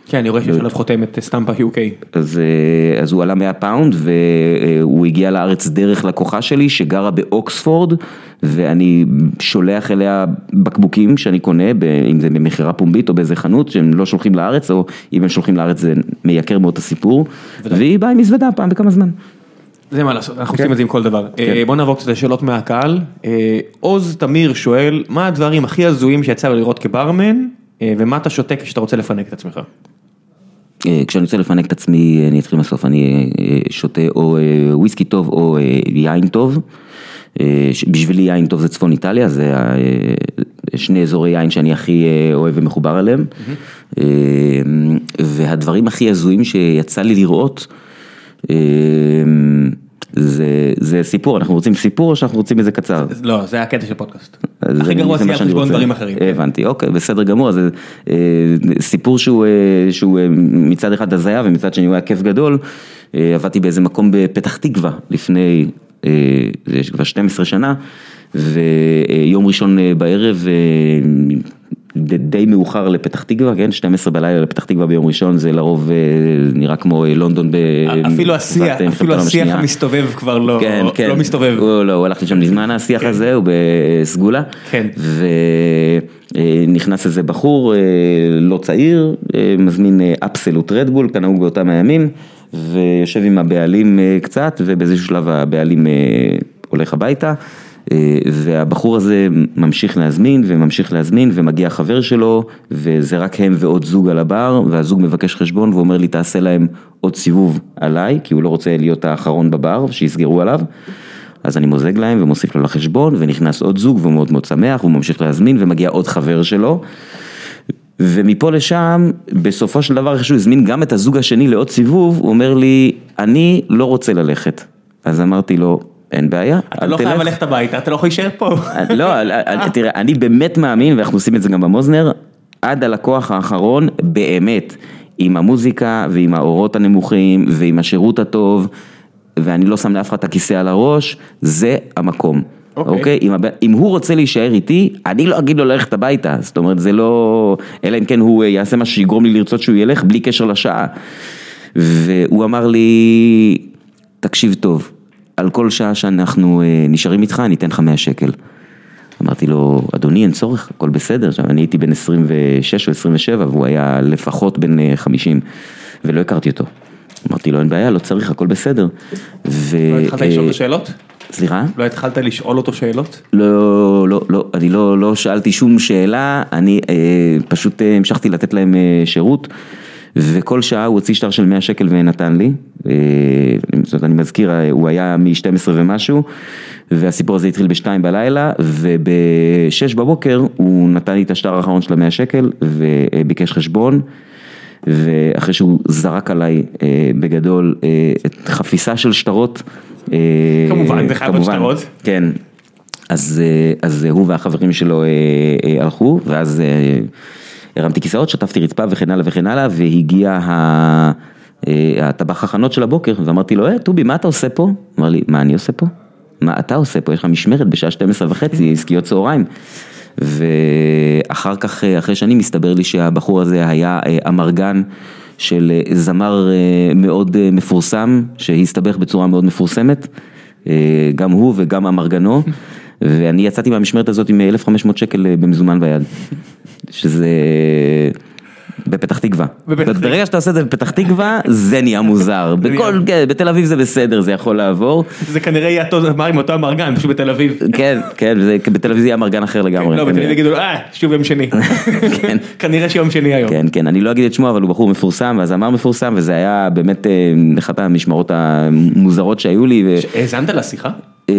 כן, אני רואה שיש עליו חותמת סטמפה UK. אז, אה, אז הוא עלה 100 פאונד והוא הגיע לארץ דרך לקוחה שלי שגרה באוקספורד ואני שולח אליה בקבוקים שאני קונה, אם זה במכירה פומבית או באיזה חנות שהם לא שולחים לארץ או אם הם שולחים לארץ זה מייקר מאוד את הסיפור והיא באה עם מזוודה פעם בכמה זמן. זה מה לעשות, אנחנו כן. עושים את זה עם כל דבר. אה, בוא נעבור קצת לשאלות מהקהל. אה, עוז תמיר שואל, מה הדברים הכי הזויים שיצא לראות כברמן, אה, ומה אתה שותה כשאתה רוצה לפנק את עצמך? אה, כשאני רוצה לפנק את עצמי, אני אתחיל מהסוף, אני אה, שותה או אה, וויסקי טוב או אה, יין טוב. אה, בשבילי יין טוב זה צפון איטליה, זה אה, שני אזורי יין שאני הכי אה, אוהב ומחובר אליהם. אה, והדברים הכי הזויים שיצא לי לראות, אה, זה, זה סיפור, אנחנו רוצים סיפור או שאנחנו רוצים איזה קצר? לא, זה הקטע של פודקאסט. הכי גרוע זה זה מה על חשבון. דברים אחרים. הבנתי, אוקיי, בסדר גמור, אז אה, סיפור שהוא, אה, שהוא אה, מצד אחד הזיה ומצד שני הוא היה כיף גדול. אה, עבדתי באיזה מקום בפתח תקווה לפני, אה, זה יש כבר 12 שנה, ויום ראשון אה, בערב, אה, די מאוחר לפתח תקווה, כן, 12 בלילה לפתח תקווה ביום ראשון זה לרוב אה, נראה כמו אה, לונדון ב... אפילו השיח, אפילו השיח. המסתובב כבר לא כן, כן. לא מסתובב. הוא לא, הוא הלך לשם מזמן השיח הזה, הוא בסגולה. כן. ונכנס איזה בחור אה, לא צעיר, אה, מזמין אה, אפסלוט רדבול, כנהוג באותם הימים, ויושב עם הבעלים אה, קצת, ובאיזשהו שלב הבעלים אה, הולך הביתה. אה, והבחור הזה ממשיך להזמין וממשיך להזמין ומגיע חבר שלו וזה רק הם ועוד זוג על הבר והזוג מבקש חשבון ואומר לי תעשה להם עוד סיבוב עליי כי הוא לא רוצה להיות האחרון בבר שיסגרו עליו אז אני מוזג להם ומוסיף לו לחשבון ונכנס עוד זוג והוא מאוד מאוד שמח והוא ממשיך להזמין ומגיע עוד חבר שלו ומפה לשם, בסופו של דבר, איך שהוא הזמין גם את הזוג השני לעוד סיבוב, הוא אומר לי, אני לא רוצה ללכת. אז אמרתי לו, אין בעיה, אתה לא חייב. ללכת הביתה, אתה לא יכול להישאר פה. לא, אל- אל- תראה, אני באמת מאמין, ואנחנו עושים את זה גם במוזנר, עד הלקוח האחרון, באמת, עם המוזיקה ועם האורות הנמוכים ועם השירות הטוב, ואני לא שם לאף אחד את הכיסא על הראש, זה המקום. אוקיי. אוקיי? אם, הבן- אם הוא רוצה להישאר איתי, אני לא אגיד לו ללכת הביתה, זאת אומרת זה לא, אלא אם כן הוא אה, יעשה משהו שיגרום לי לרצות שהוא ילך בלי קשר לשעה. והוא אמר לי, תקשיב טוב, על כל שעה שאנחנו אה, נשארים איתך אני אתן לך 100 שקל. אמרתי לו, אדוני אין צורך, הכל בסדר, עכשיו אני הייתי בן 26 או 27 והוא היה לפחות בן אה, 50 ולא הכרתי אותו. אמרתי לו, אין בעיה, לא צריך, הכל בסדר. ו... לא התחלת לשאול אה, אותו שאלות? סליחה? לא התחלת לשאול אותו שאלות? לא, לא, לא, אני לא, לא שאלתי שום שאלה, אני אה, פשוט אה, המשכתי לתת להם אה, שירות, וכל שעה הוא הוציא שטר של 100 שקל ונתן לי, אה, זאת אומרת, אני מזכיר, אה, הוא היה מ-12 ומשהו, והסיפור הזה התחיל ב-2 בלילה, וב-6 בבוקר הוא נתן לי את השטר האחרון של ה-100 שקל, וביקש חשבון. ואחרי שהוא זרק עליי אה, בגדול אה, את חפיסה של שטרות. אה, כמובן, זה חייב להיות שטרות. כן. אז, אה, אז הוא והחברים שלו אה, אה, הלכו, ואז אה, הרמתי כיסאות, שטפתי רצפה וכן הלאה וכן הלאה, והגיע ה... אה, הטבח הכנות של הבוקר, ואמרתי לו, אה, טובי, מה אתה עושה פה? אמר לי, מה אני עושה פה? מה אתה עושה פה? יש לך משמרת בשעה 12 וחצי, עסקיות צהריים. ואחר כך, אה, אחרי שנים, הסתבר לי שהבחור הזה היה אה, אמרגן של זמר מאוד מפורסם, שהסתבך בצורה מאוד מפורסמת, גם הוא וגם אמרגנו, ואני יצאתי מהמשמרת הזאת עם 1,500 שקל אה, במזומן ביד, שזה... בפתח תקווה. בפתח. ברגע שאתה עושה את זה בפתח תקווה, זה נהיה מוזר. בכל, כן, בתל אביב זה בסדר, זה יכול לעבור. זה כנראה יהיה אותו דבר עם אותו אמרגן, פשוט בתל אביב. כן, כן, זה- בתל אביב זה יהיה אמרגן אחר לגמרי. לא, בתל אביב. יגידו, אה, שוב יום שני. כן. כנראה שיום שני היום. כן, כן, אני לא אגיד את שמו, אבל הוא בחור מפורסם, והזמר מפורסם, וזה היה באמת אה, אחת המשמרות המוזרות שהיו לי. האזנת לשיחה? אה,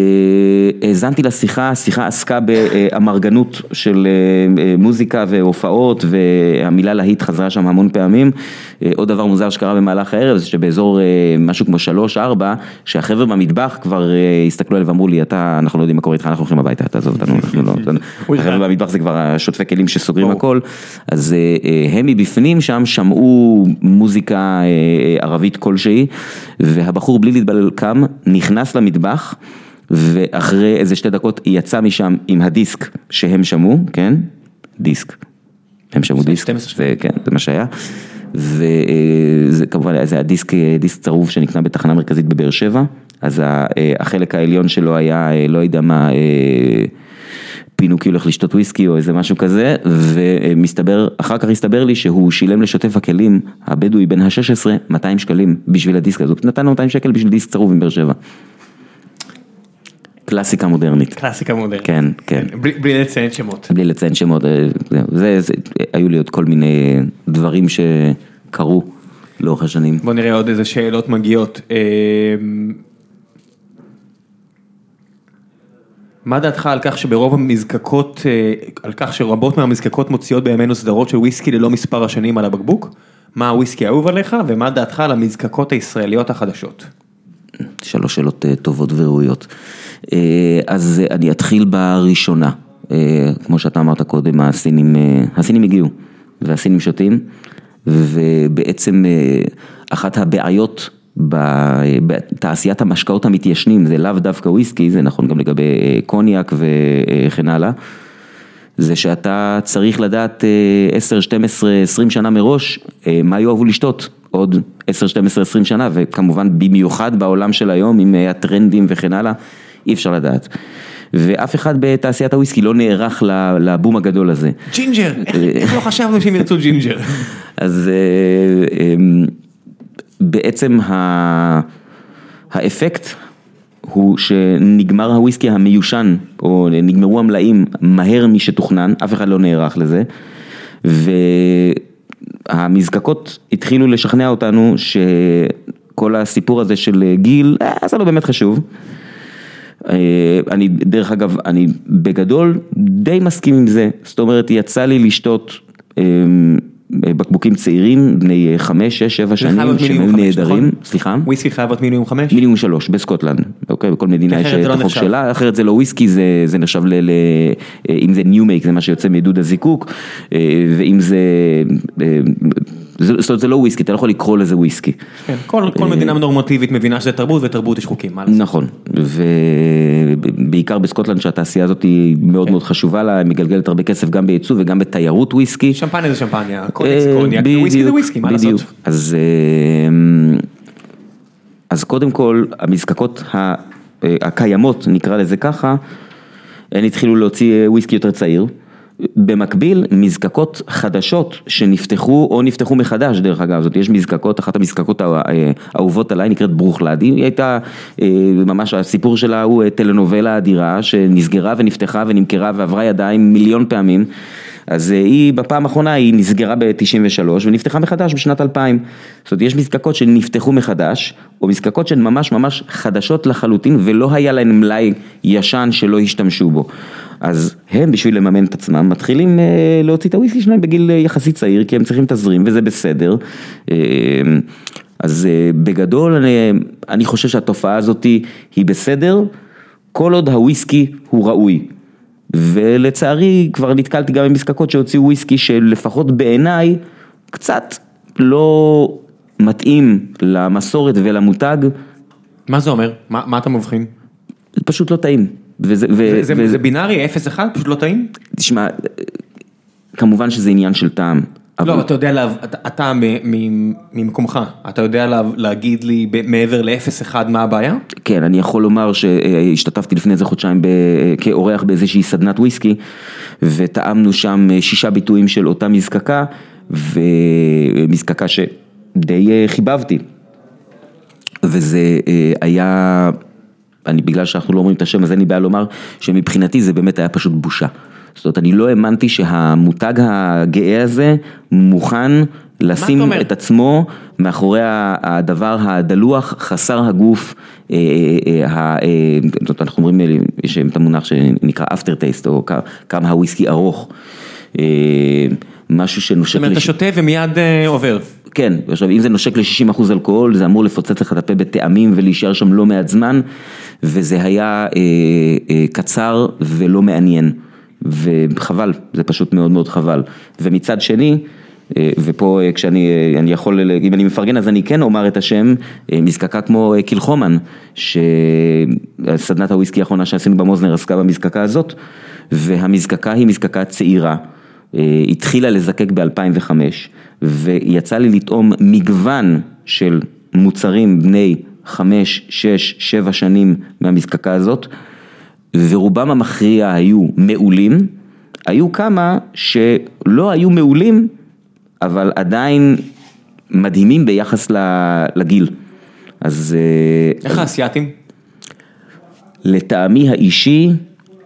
האזנתי לשיחה, השיחה עסקה באמרגנות של אה, אה, מוזיקה והופעות והמילה להיט חזרה שם המון פעמים. עוד דבר מוזר שקרה במהלך הערב זה שבאזור משהו כמו שלוש ארבע, שהחבר'ה במטבח כבר הסתכלו עליי ואמרו לי אתה, אנחנו לא יודעים מה קורה איתך, אנחנו הולכים הביתה, תעזוב אותנו, אנחנו לא, החבר'ה במטבח זה כבר השוטפי כלים שסוגרים. הכל, אז הם מבפנים שם שמעו מוזיקה ערבית כלשהי, והבחור בלי להתבלבל קם, נכנס למטבח. ואחרי איזה שתי דקות יצא משם עם הדיסק שהם שמעו, כן? דיסק. הם שמעו דיסק, 12 זה, כן, זה מה שהיה. וזה כמובן, זה היה דיסק, דיסק צרוב שנקנה בתחנה מרכזית בבאר שבע, אז ה- החלק העליון שלו היה, לא יודע מה, פינוקי הולך לשתות וויסקי או איזה משהו כזה, ומסתבר, אחר כך הסתבר לי שהוא שילם לשוטף הכלים הבדואי בן ה-16 200 שקלים בשביל הדיסק הזה, הוא נתן לו 200 שקל בשביל דיסק צרוב עם באר שבע. קלאסיקה מודרנית. קלאסיקה מודרנית. כן, כן. בלי בלי לציין שמות. בלי לציין שמות, אה, זה, זה, היו לי עוד כל מיני דברים שקרו לאורך השנים. בוא נראה עוד איזה שאלות מגיעות. אה, מה דעתך על כך שברוב המזקקות, אה, על כך שרבות מהמזקקות מוציאות בימינו סדרות של וויסקי ללא מספר השנים על הבקבוק? מה הוויסקי האהוב עליך ומה דעתך על המזקקות הישראליות החדשות? שלוש שאלות אה, טובות וראויות. אה, אז אה, אני אתחיל בראשונה. אה, כמו שאתה אמרת קודם, הסינים, הסינים הגיעו, והסינים שותים, ובעצם אחת הבעיות בתעשיית המשקאות המתיישנים, זה לאו דווקא וויסקי, זה נכון גם לגבי קוניאק וכן הלאה. זה שאתה צריך לדעת אה, 10, 12, 20 שנה מראש מה יאהבו לשתות עוד 10, 12, 20 שנה וכמובן במיוחד בעולם של היום עם הטרנדים וכן הלאה, אי אפשר לדעת. ואף אחד בתעשיית הוויסקי לא נערך לבום הגדול הזה. ג'ינג'ר, איך- לא חשבנו שהם ירצו ג'ינג'ר? אז אה, אמ, בעצם האפקט הוא שנגמר הוויסקי המיושן, או נגמרו המלאים מהר משתוכנן, אף אחד לא נערך לזה, והמזקקות התחילו לשכנע אותנו שכל הסיפור הזה של גיל, אה, זה לא באמת חשוב. אה, אני, דרך אגב, אני בגדול די מסכים עם זה, זאת אומרת, יצא לי לשתות אה, בקבוקים צעירים, בני חמש, שש, שבע שנים, שהם חמש, נהדרים, נכון? סליחה? וויסקי חייב להיות מינימום חמש? מינימום שלוש, בסקוטלנד, אוקיי? בכל מדינה יש את לא החוק. שלה, אחרת זה לא וויסקי, זה, נחשב ל... אם זה new make, זה מה שיוצא מדוד הזיקוק, אה, ואם זה... אה, זה- זאת אומרת, זה לא וויסקי, אתה לא יכול לקרוא לזה וויסקי. כן, כל כל מדינה נורמטיבית מבינה שזה תרבות ותרבות יש חוקים, מה לעשות? נכון, ובעיקר בסקוטלנד שהתעשייה הזאת היא מאוד מאוד חשובה לה, היא מגלגלת הרבה כסף גם בייצוא וגם בתיירות וויסקי. שמפניה זה שמפניה, קוניאק זה אה, קוניאק, וויסקי זה וויסקי, מה בדיוק. לעשות? אז, אה, אז קודם כל, המזקקות אה, הקיימות, נקרא לזה ככה, הן התחילו להוציא אה, וויסקי יותר צעיר. במקביל, מזקקות חדשות שנפתחו או נפתחו מחדש, דרך אגב, זאת יש מזקקות, אחת המזקקות אה, האהובות עליי נקראת ברוכלדי, היא הייתה, אה, ממש הסיפור שלה הוא אה, טלנובלה אדירה שנסגרה ונפתחה ונמכרה ועברה ידיים מיליון פעמים. אז היא בפעם האחרונה היא נסגרה ב-93 ונפתחה מחדש בשנת 2000. זאת אומרת, יש מזקקות שנפתחו מחדש, או מזקקות שהן ממש ממש חדשות לחלוטין ולא היה להן מלאי ישן שלא השתמשו בו. אז הם בשביל לממן את עצמם מתחילים אה, להוציא את הוויסקי שלהם בגיל אה, יחסית צעיר כי הם צריכים תזרים וזה בסדר. אה, אז אה, בגדול אני, אני חושב שהתופעה הזאת היא בסדר. כל עוד הוויסקי הוא ראוי. ולצערי כבר נתקלתי גם במזקקות שהוציאו וויסקי שלפחות בעיניי קצת לא מתאים למסורת ולמותג, מה זה אומר? מה מה אתה מבחין? פשוט לא טעים. זה- בינארי 0-1 פשוט לא טעים? תשמע, כמובן שזה עניין של טעם. לא, אתה יודע, אתה- ממקומך, אתה יודע לה- להגיד לי מעבר ל-0-1 מה הבעיה? כן, אני יכול לומר שהשתתפתי לפני איזה חודשיים כאורח באיזושהי סדנת וויסקי, וטעמנו שם שישה ביטויים של אותה מזקקה, ומזקקה שדי אה, חיבבתי. וזה אה, היה, אני בגלל שאנחנו לא אומרים את השם אז אין לי בעיה לומר שמבחינתי זה באמת היה פשוט בושה. זאת אומרת, אני לא האמנתי שהמותג הגאה הזה מוכן לשים? את עצמו מאחורי הדבר הדלוח, חסר הגוף, אה, אה, אה, אה, אנחנו אומרים, אה, יש את המונח שנקרא אפטר טייסט, או כמה הוויסקי ארוך. משהו זאת שנושק, אומרת, אתה שותה ומיד אה, עובר. כן, עכשיו אם זה נושק ל-60% אלכוהול, זה אמור לפוצץ לך את הפה בטעמים ולהישאר שם לא מעט זמן, וזה היה אה, אה, קצר ולא מעניין, וחבל, זה פשוט מאוד מאוד חבל. ומצד שני, אה, ופה אה, כשאני אני יכול, אם אני מפרגן אז אני כן אומר את השם, מזקקה כמו קילחומן, שסדנת הוויסקי האחרונה שעשינו במוזנר עסקה במזקקה הזאת, והמזקקה היא מזקקה צעירה. אה, התחילה לזקק ב-2005 ויצא לי לטעום מגוון של מוצרים בני 5, 6, 7 שנים מהמזקקה הזאת ורובם המכריע היו מעולים, היו כמה שלא היו מעולים אבל עדיין מדהימים ביחס לגיל. אז אה, איך האסייתים? לטעמי האישי,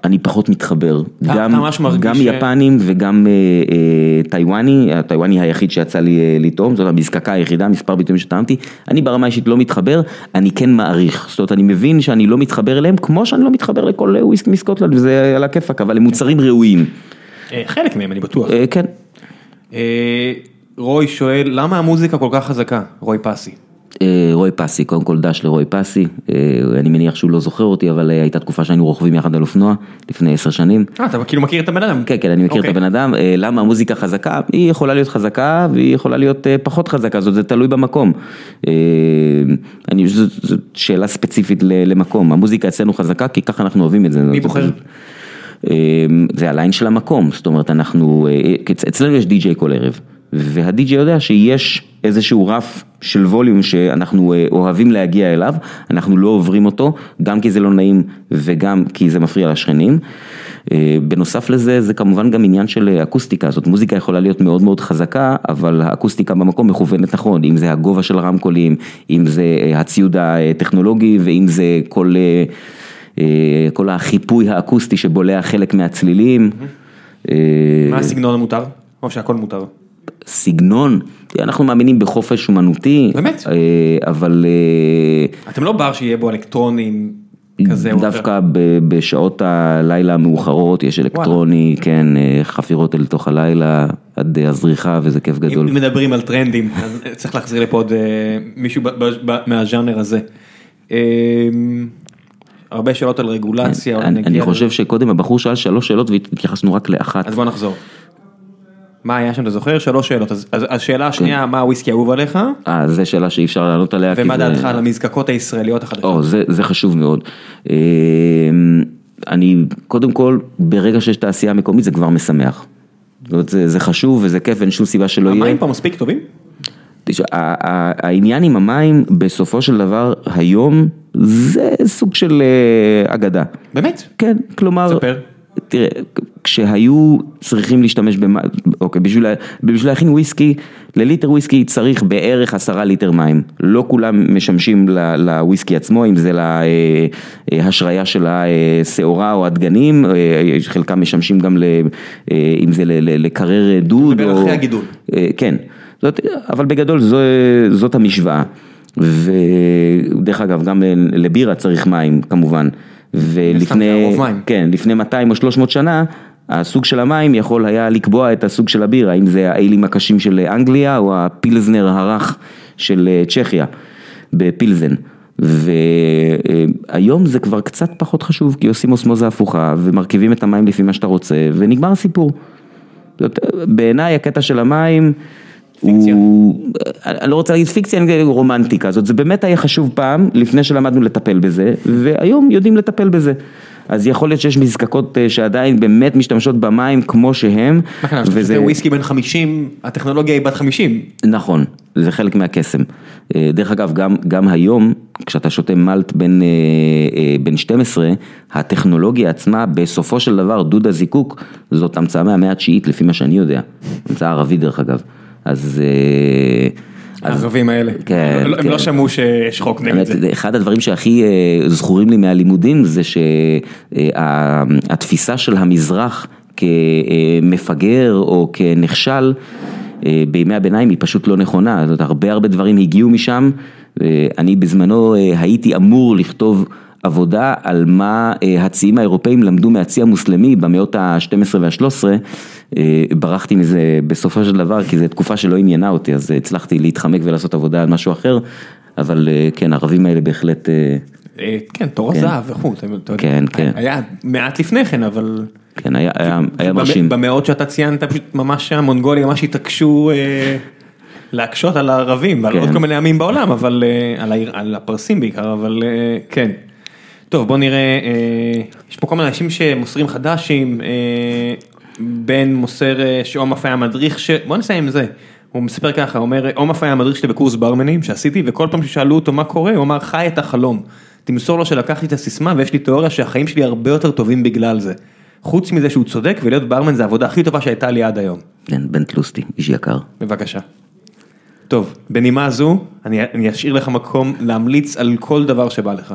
אני פחות מתחבר. גם, גם ש- יפנים וגם אה, אה, טיוואני, הטיוואני היחיד שיצא לי אה, לטעום, זאת המזקקה היחידה, מספר ביטויים שטעמתי, אני ברמה האישית לא מתחבר, אני כן מעריך. זאת אומרת, אני מבין שאני לא מתחבר אליהם, כמו שאני לא מתחבר לכל אה, וויסקי מסקוטלנד, וזה על הכיפאק, אבל הם מוצרים ראויים. אה, חלק מהם, אני בטוח. אה, כן. אה, רוי שואל, למה המוזיקה כל כך חזקה? רוי פסי. אה, רוי פסי, קודם כל דש לרוי פסי, אה, אני מניח שהוא לא זוכר אותי, אבל אה, הייתה תקופה שהיינו רוכבים יחד על אופנוע, לפני עשר שנים. אה, אתה כאילו מכיר את הבן אדם? כן, כן, אני מכיר את אוקיי. הבן אדם, למה המוזיקה חזקה? היא יכולה להיות חזקה והיא יכולה להיות פחות חזקה, זאת זה תלוי במקום. אני, זו שאלה ספציפית למקום, המוזיקה אצלנו חזקה כי ככה אנחנו אוהבים את זה. מי בוחר? זה הליין של המקום, זאת אומרת אנחנו, אצ- אצלנו יש די-ג'יי כל ערב, והדי-ג'יי יודע שיש איזשהו רף של ווליום שאנחנו אה, אוהבים להגיע אליו, אנחנו לא עוברים אותו, גם כי זה לא נעים וגם כי זה מפריע לשכנים. אה, בנוסף לזה, זה כמובן גם עניין של אה, אקוסטיקה, זאת מוזיקה יכולה להיות מאוד מאוד חזקה, אבל האקוסטיקה במקום מכוונת נכון, אם זה הגובה של הרמקולים, אם זה הציוד הטכנולוגי ואם זה כל... כל החיפוי האקוסטי שבולע חלק מהצלילים. מה הסגנון המותר? או שהכל מותר. סגנון, אנחנו מאמינים בחופש אומנותי. באמת? אה, אבל אה, אתם לא בר שיהיה בו אלקטרונים כזה או אחר. דווקא בשעות הלילה המאוחרות יש אלקטרוני, כן, אה, חפירות אל תוך הלילה עד הזריחה וזה כיף גדול. אם מדברים על טרנדים, אז צריך להחזיר לפה עוד מישהו מהז'אנר הזה. הרבה שאלות על רגולציה. אני. חושב שקודם הבחור שאל שלוש שאלות והתייחסנו רק לאחת. אז בוא נחזור. מה היה שם, אתה זוכר? שלוש שאלות. אז השאלה השנייה, מה הוויסקי האהוב עליך? אה, זו שאלה שאי אפשר לענות עליה. ומה דעתך על המזקקות הישראליות החדשות? או, זה, חשוב מאוד. אה, אני, קודם כל, ברגע שיש תעשייה מקומית זה כבר משמח. זה, זה חשוב וזה כיף, אין שום סיבה שלא יהיה. המים פה מספיק טובים? תשמע, העניין עם המים, בסופו של דבר, היום, זה סוג של אה, אגדה. באמת? כן, כלומר, ספר. תראה, כשהיו צריכים להשתמש במים, אוקיי, בשביל, בשביל להכין וויסקי, לליטר וויסקי צריך בערך עשרה ליטר מים. לא כולם משמשים לוויסקי עצמו, אם זה להשריה של השעורה או הדגנים, אה, חלקם משמשים גם, ל, אה, אם זה לקרר דוד. מדבר או- אחרי הגידול. אה, כן, זאת, אבל בגדול זו, זאת המשוואה. ודרך אגב, גם לבירה צריך מים כמובן. ולפני. כן, לפני 200 או 300 שנה, הסוג של המים יכול היה לקבוע את הסוג של הבירה, אם זה האיילים הקשים של אנגליה או הפילזנר הרך של אה, צ'כיה, בפילזן. והיום זה כבר קצת פחות חשוב, כי עושים אוסמוזה הפוכה ומרכיבים את המים לפי מה שאתה רוצה, ונגמר הסיפור. בעיניי הקטע של המים פיקציה. הוא, אני לא רוצה להגיד פיקציה, אני אגיד רומנטיקה, זאת זה באמת היה חשוב פעם, לפני שלמדנו לטפל בזה, והיום יודעים לטפל בזה. אז יכול להיות שיש מזקקות אה, שעדיין באמת משתמשות במים כמו שהם, מה כאן, כשאתה שותה וויסקי בן 50, הטכנולוגיה היא בת 50. נכון, זה חלק מהקסם. אה, דרך אגב, גם, גם היום, כשאתה שותה מלט בן, אה, אה, בן 12, הטכנולוגיה עצמה, בסופו של דבר, דוד הזיקוק, זאת המצאה מהמאה התשיעית, לפי מה שאני יודע. המצאה ערבית דרך אגב. אז... אה, הערבים האלה. כן, הם לא- הם כן. לא שמעו שיש חוק נגד זה. אחד הדברים שהכי אה, זכורים לי מהלימודים זה שהתפיסה של המזרח כמפגר או כנכשל אה, בימי הביניים היא פשוט לא נכונה, זאת אומרת, הרבה הרבה דברים הגיעו משם, אה, אני בזמנו אה, הייתי אמור לכתוב עבודה על מה אה, הציים האירופאים למדו מהצי המוסלמי במאות ה-12 וה-13, אה, ברחתי מזה בסופו של דבר כי זו תקופה שלא עניינה אותי, אז הצלחתי להתחמק ולעשות עבודה על משהו אחר, אבל אה, כן, הערבים האלה בהחלט, כן, תורת כן. זהב וכו'. כן, כן. היה מעט לפני כן, אבל... כן, היה, היה, היה מרשים. במאות שאתה ציינת, פשוט ממש המונגולים ממש התעקשו אה, להקשות על הערבים ועל כן. עוד כל מיני עמים בעולם, אבל אה, על העיר- על הפרסים בעיקר, אבל אה, כן. טוב, בוא נראה, אה, יש פה כל מיני אנשים שמוסרים חדשים, אה, בן מוסר אה, שעומף היה מדריך, ש... בוא נסיים עם זה. הוא מספר ככה, הוא אומר, עומף היה מדריך שלי בקורס ברמנים שעשיתי, וכל פעם ששאלו אותו מה קורה, הוא אמר, חי את החלום. תמסור לו שלקחתי את הסיסמה ויש לי תיאוריה שהחיים שלי הרבה יותר טובים בגלל זה. חוץ מזה שהוא צודק ולהיות ברמן זה העבודה הכי טובה שהייתה לי עד היום. כן, בן טלוסטי, איש יקר. בבקשה. טוב, בנימה זו, אני, אני אשאיר לך מקום להמליץ על כל דבר שבא לך.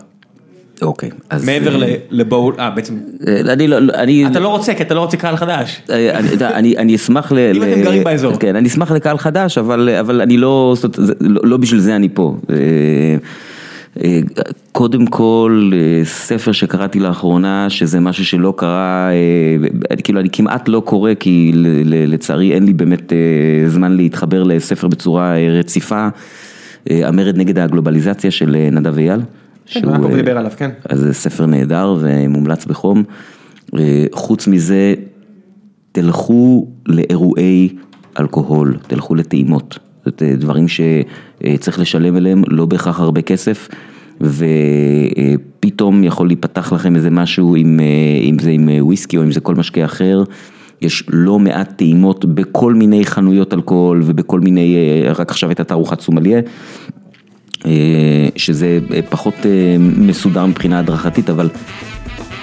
אוקיי. אז... מעבר אה, לבואו, אה בעצם, אה, אני לא, לא- אני... אתה לא רוצה, כי אתה לא רוצה קהל חדש. אה, אני, אשמח ל... אם אתם גרים באזור. כן, אני אשמח לקהל חדש, אבל, אני לא, לא, לא בשביל זה אני פה. קודם כל, ספר שקראתי לאחרונה, שזה משהו שלא קרה, כאילו אני כמעט לא קורא, כי לצערי אין לי באמת זמן להתחבר לספר בצורה רציפה. המרד נגד הגלובליזציה של נדב אייל. שהוא, אה, דיבר עליו, כן. אז זה ספר נהדר ומומלץ בחום. אה, חוץ מזה, תלכו לאירועי אלכוהול, תלכו לטעימות. זאת אה, דברים שצריך לשלם עליהם, לא בהכרח הרבה כסף, ופתאום יכול להיפתח לכם איזה משהו, אה, אם זה עם וויסקי או אם זה כל משקה אחר. יש לא מעט טעימות בכל מיני חנויות אלכוהול ובכל מיני, רק עכשיו הייתה תערוכת סומלייה. אה, שזה אה, פחות אה, מסודר מבחינה הדרכתית, אבל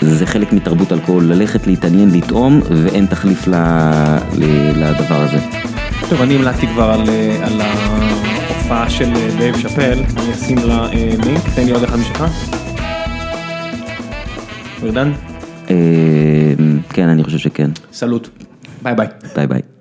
זה חלק מתרבות אלכוהול, ללכת, להתעניין, לטעום, ואין תחליף ל- ל- לדבר הזה. טוב, אני המלצתי כבר על, על ההופעה של דייב שאפל, אני אשים לה לינק, תן לי עוד אחד משלך. ורדן, אה, כן, אני חושב שכן. סלוט. ביי ביי. ביי ביי.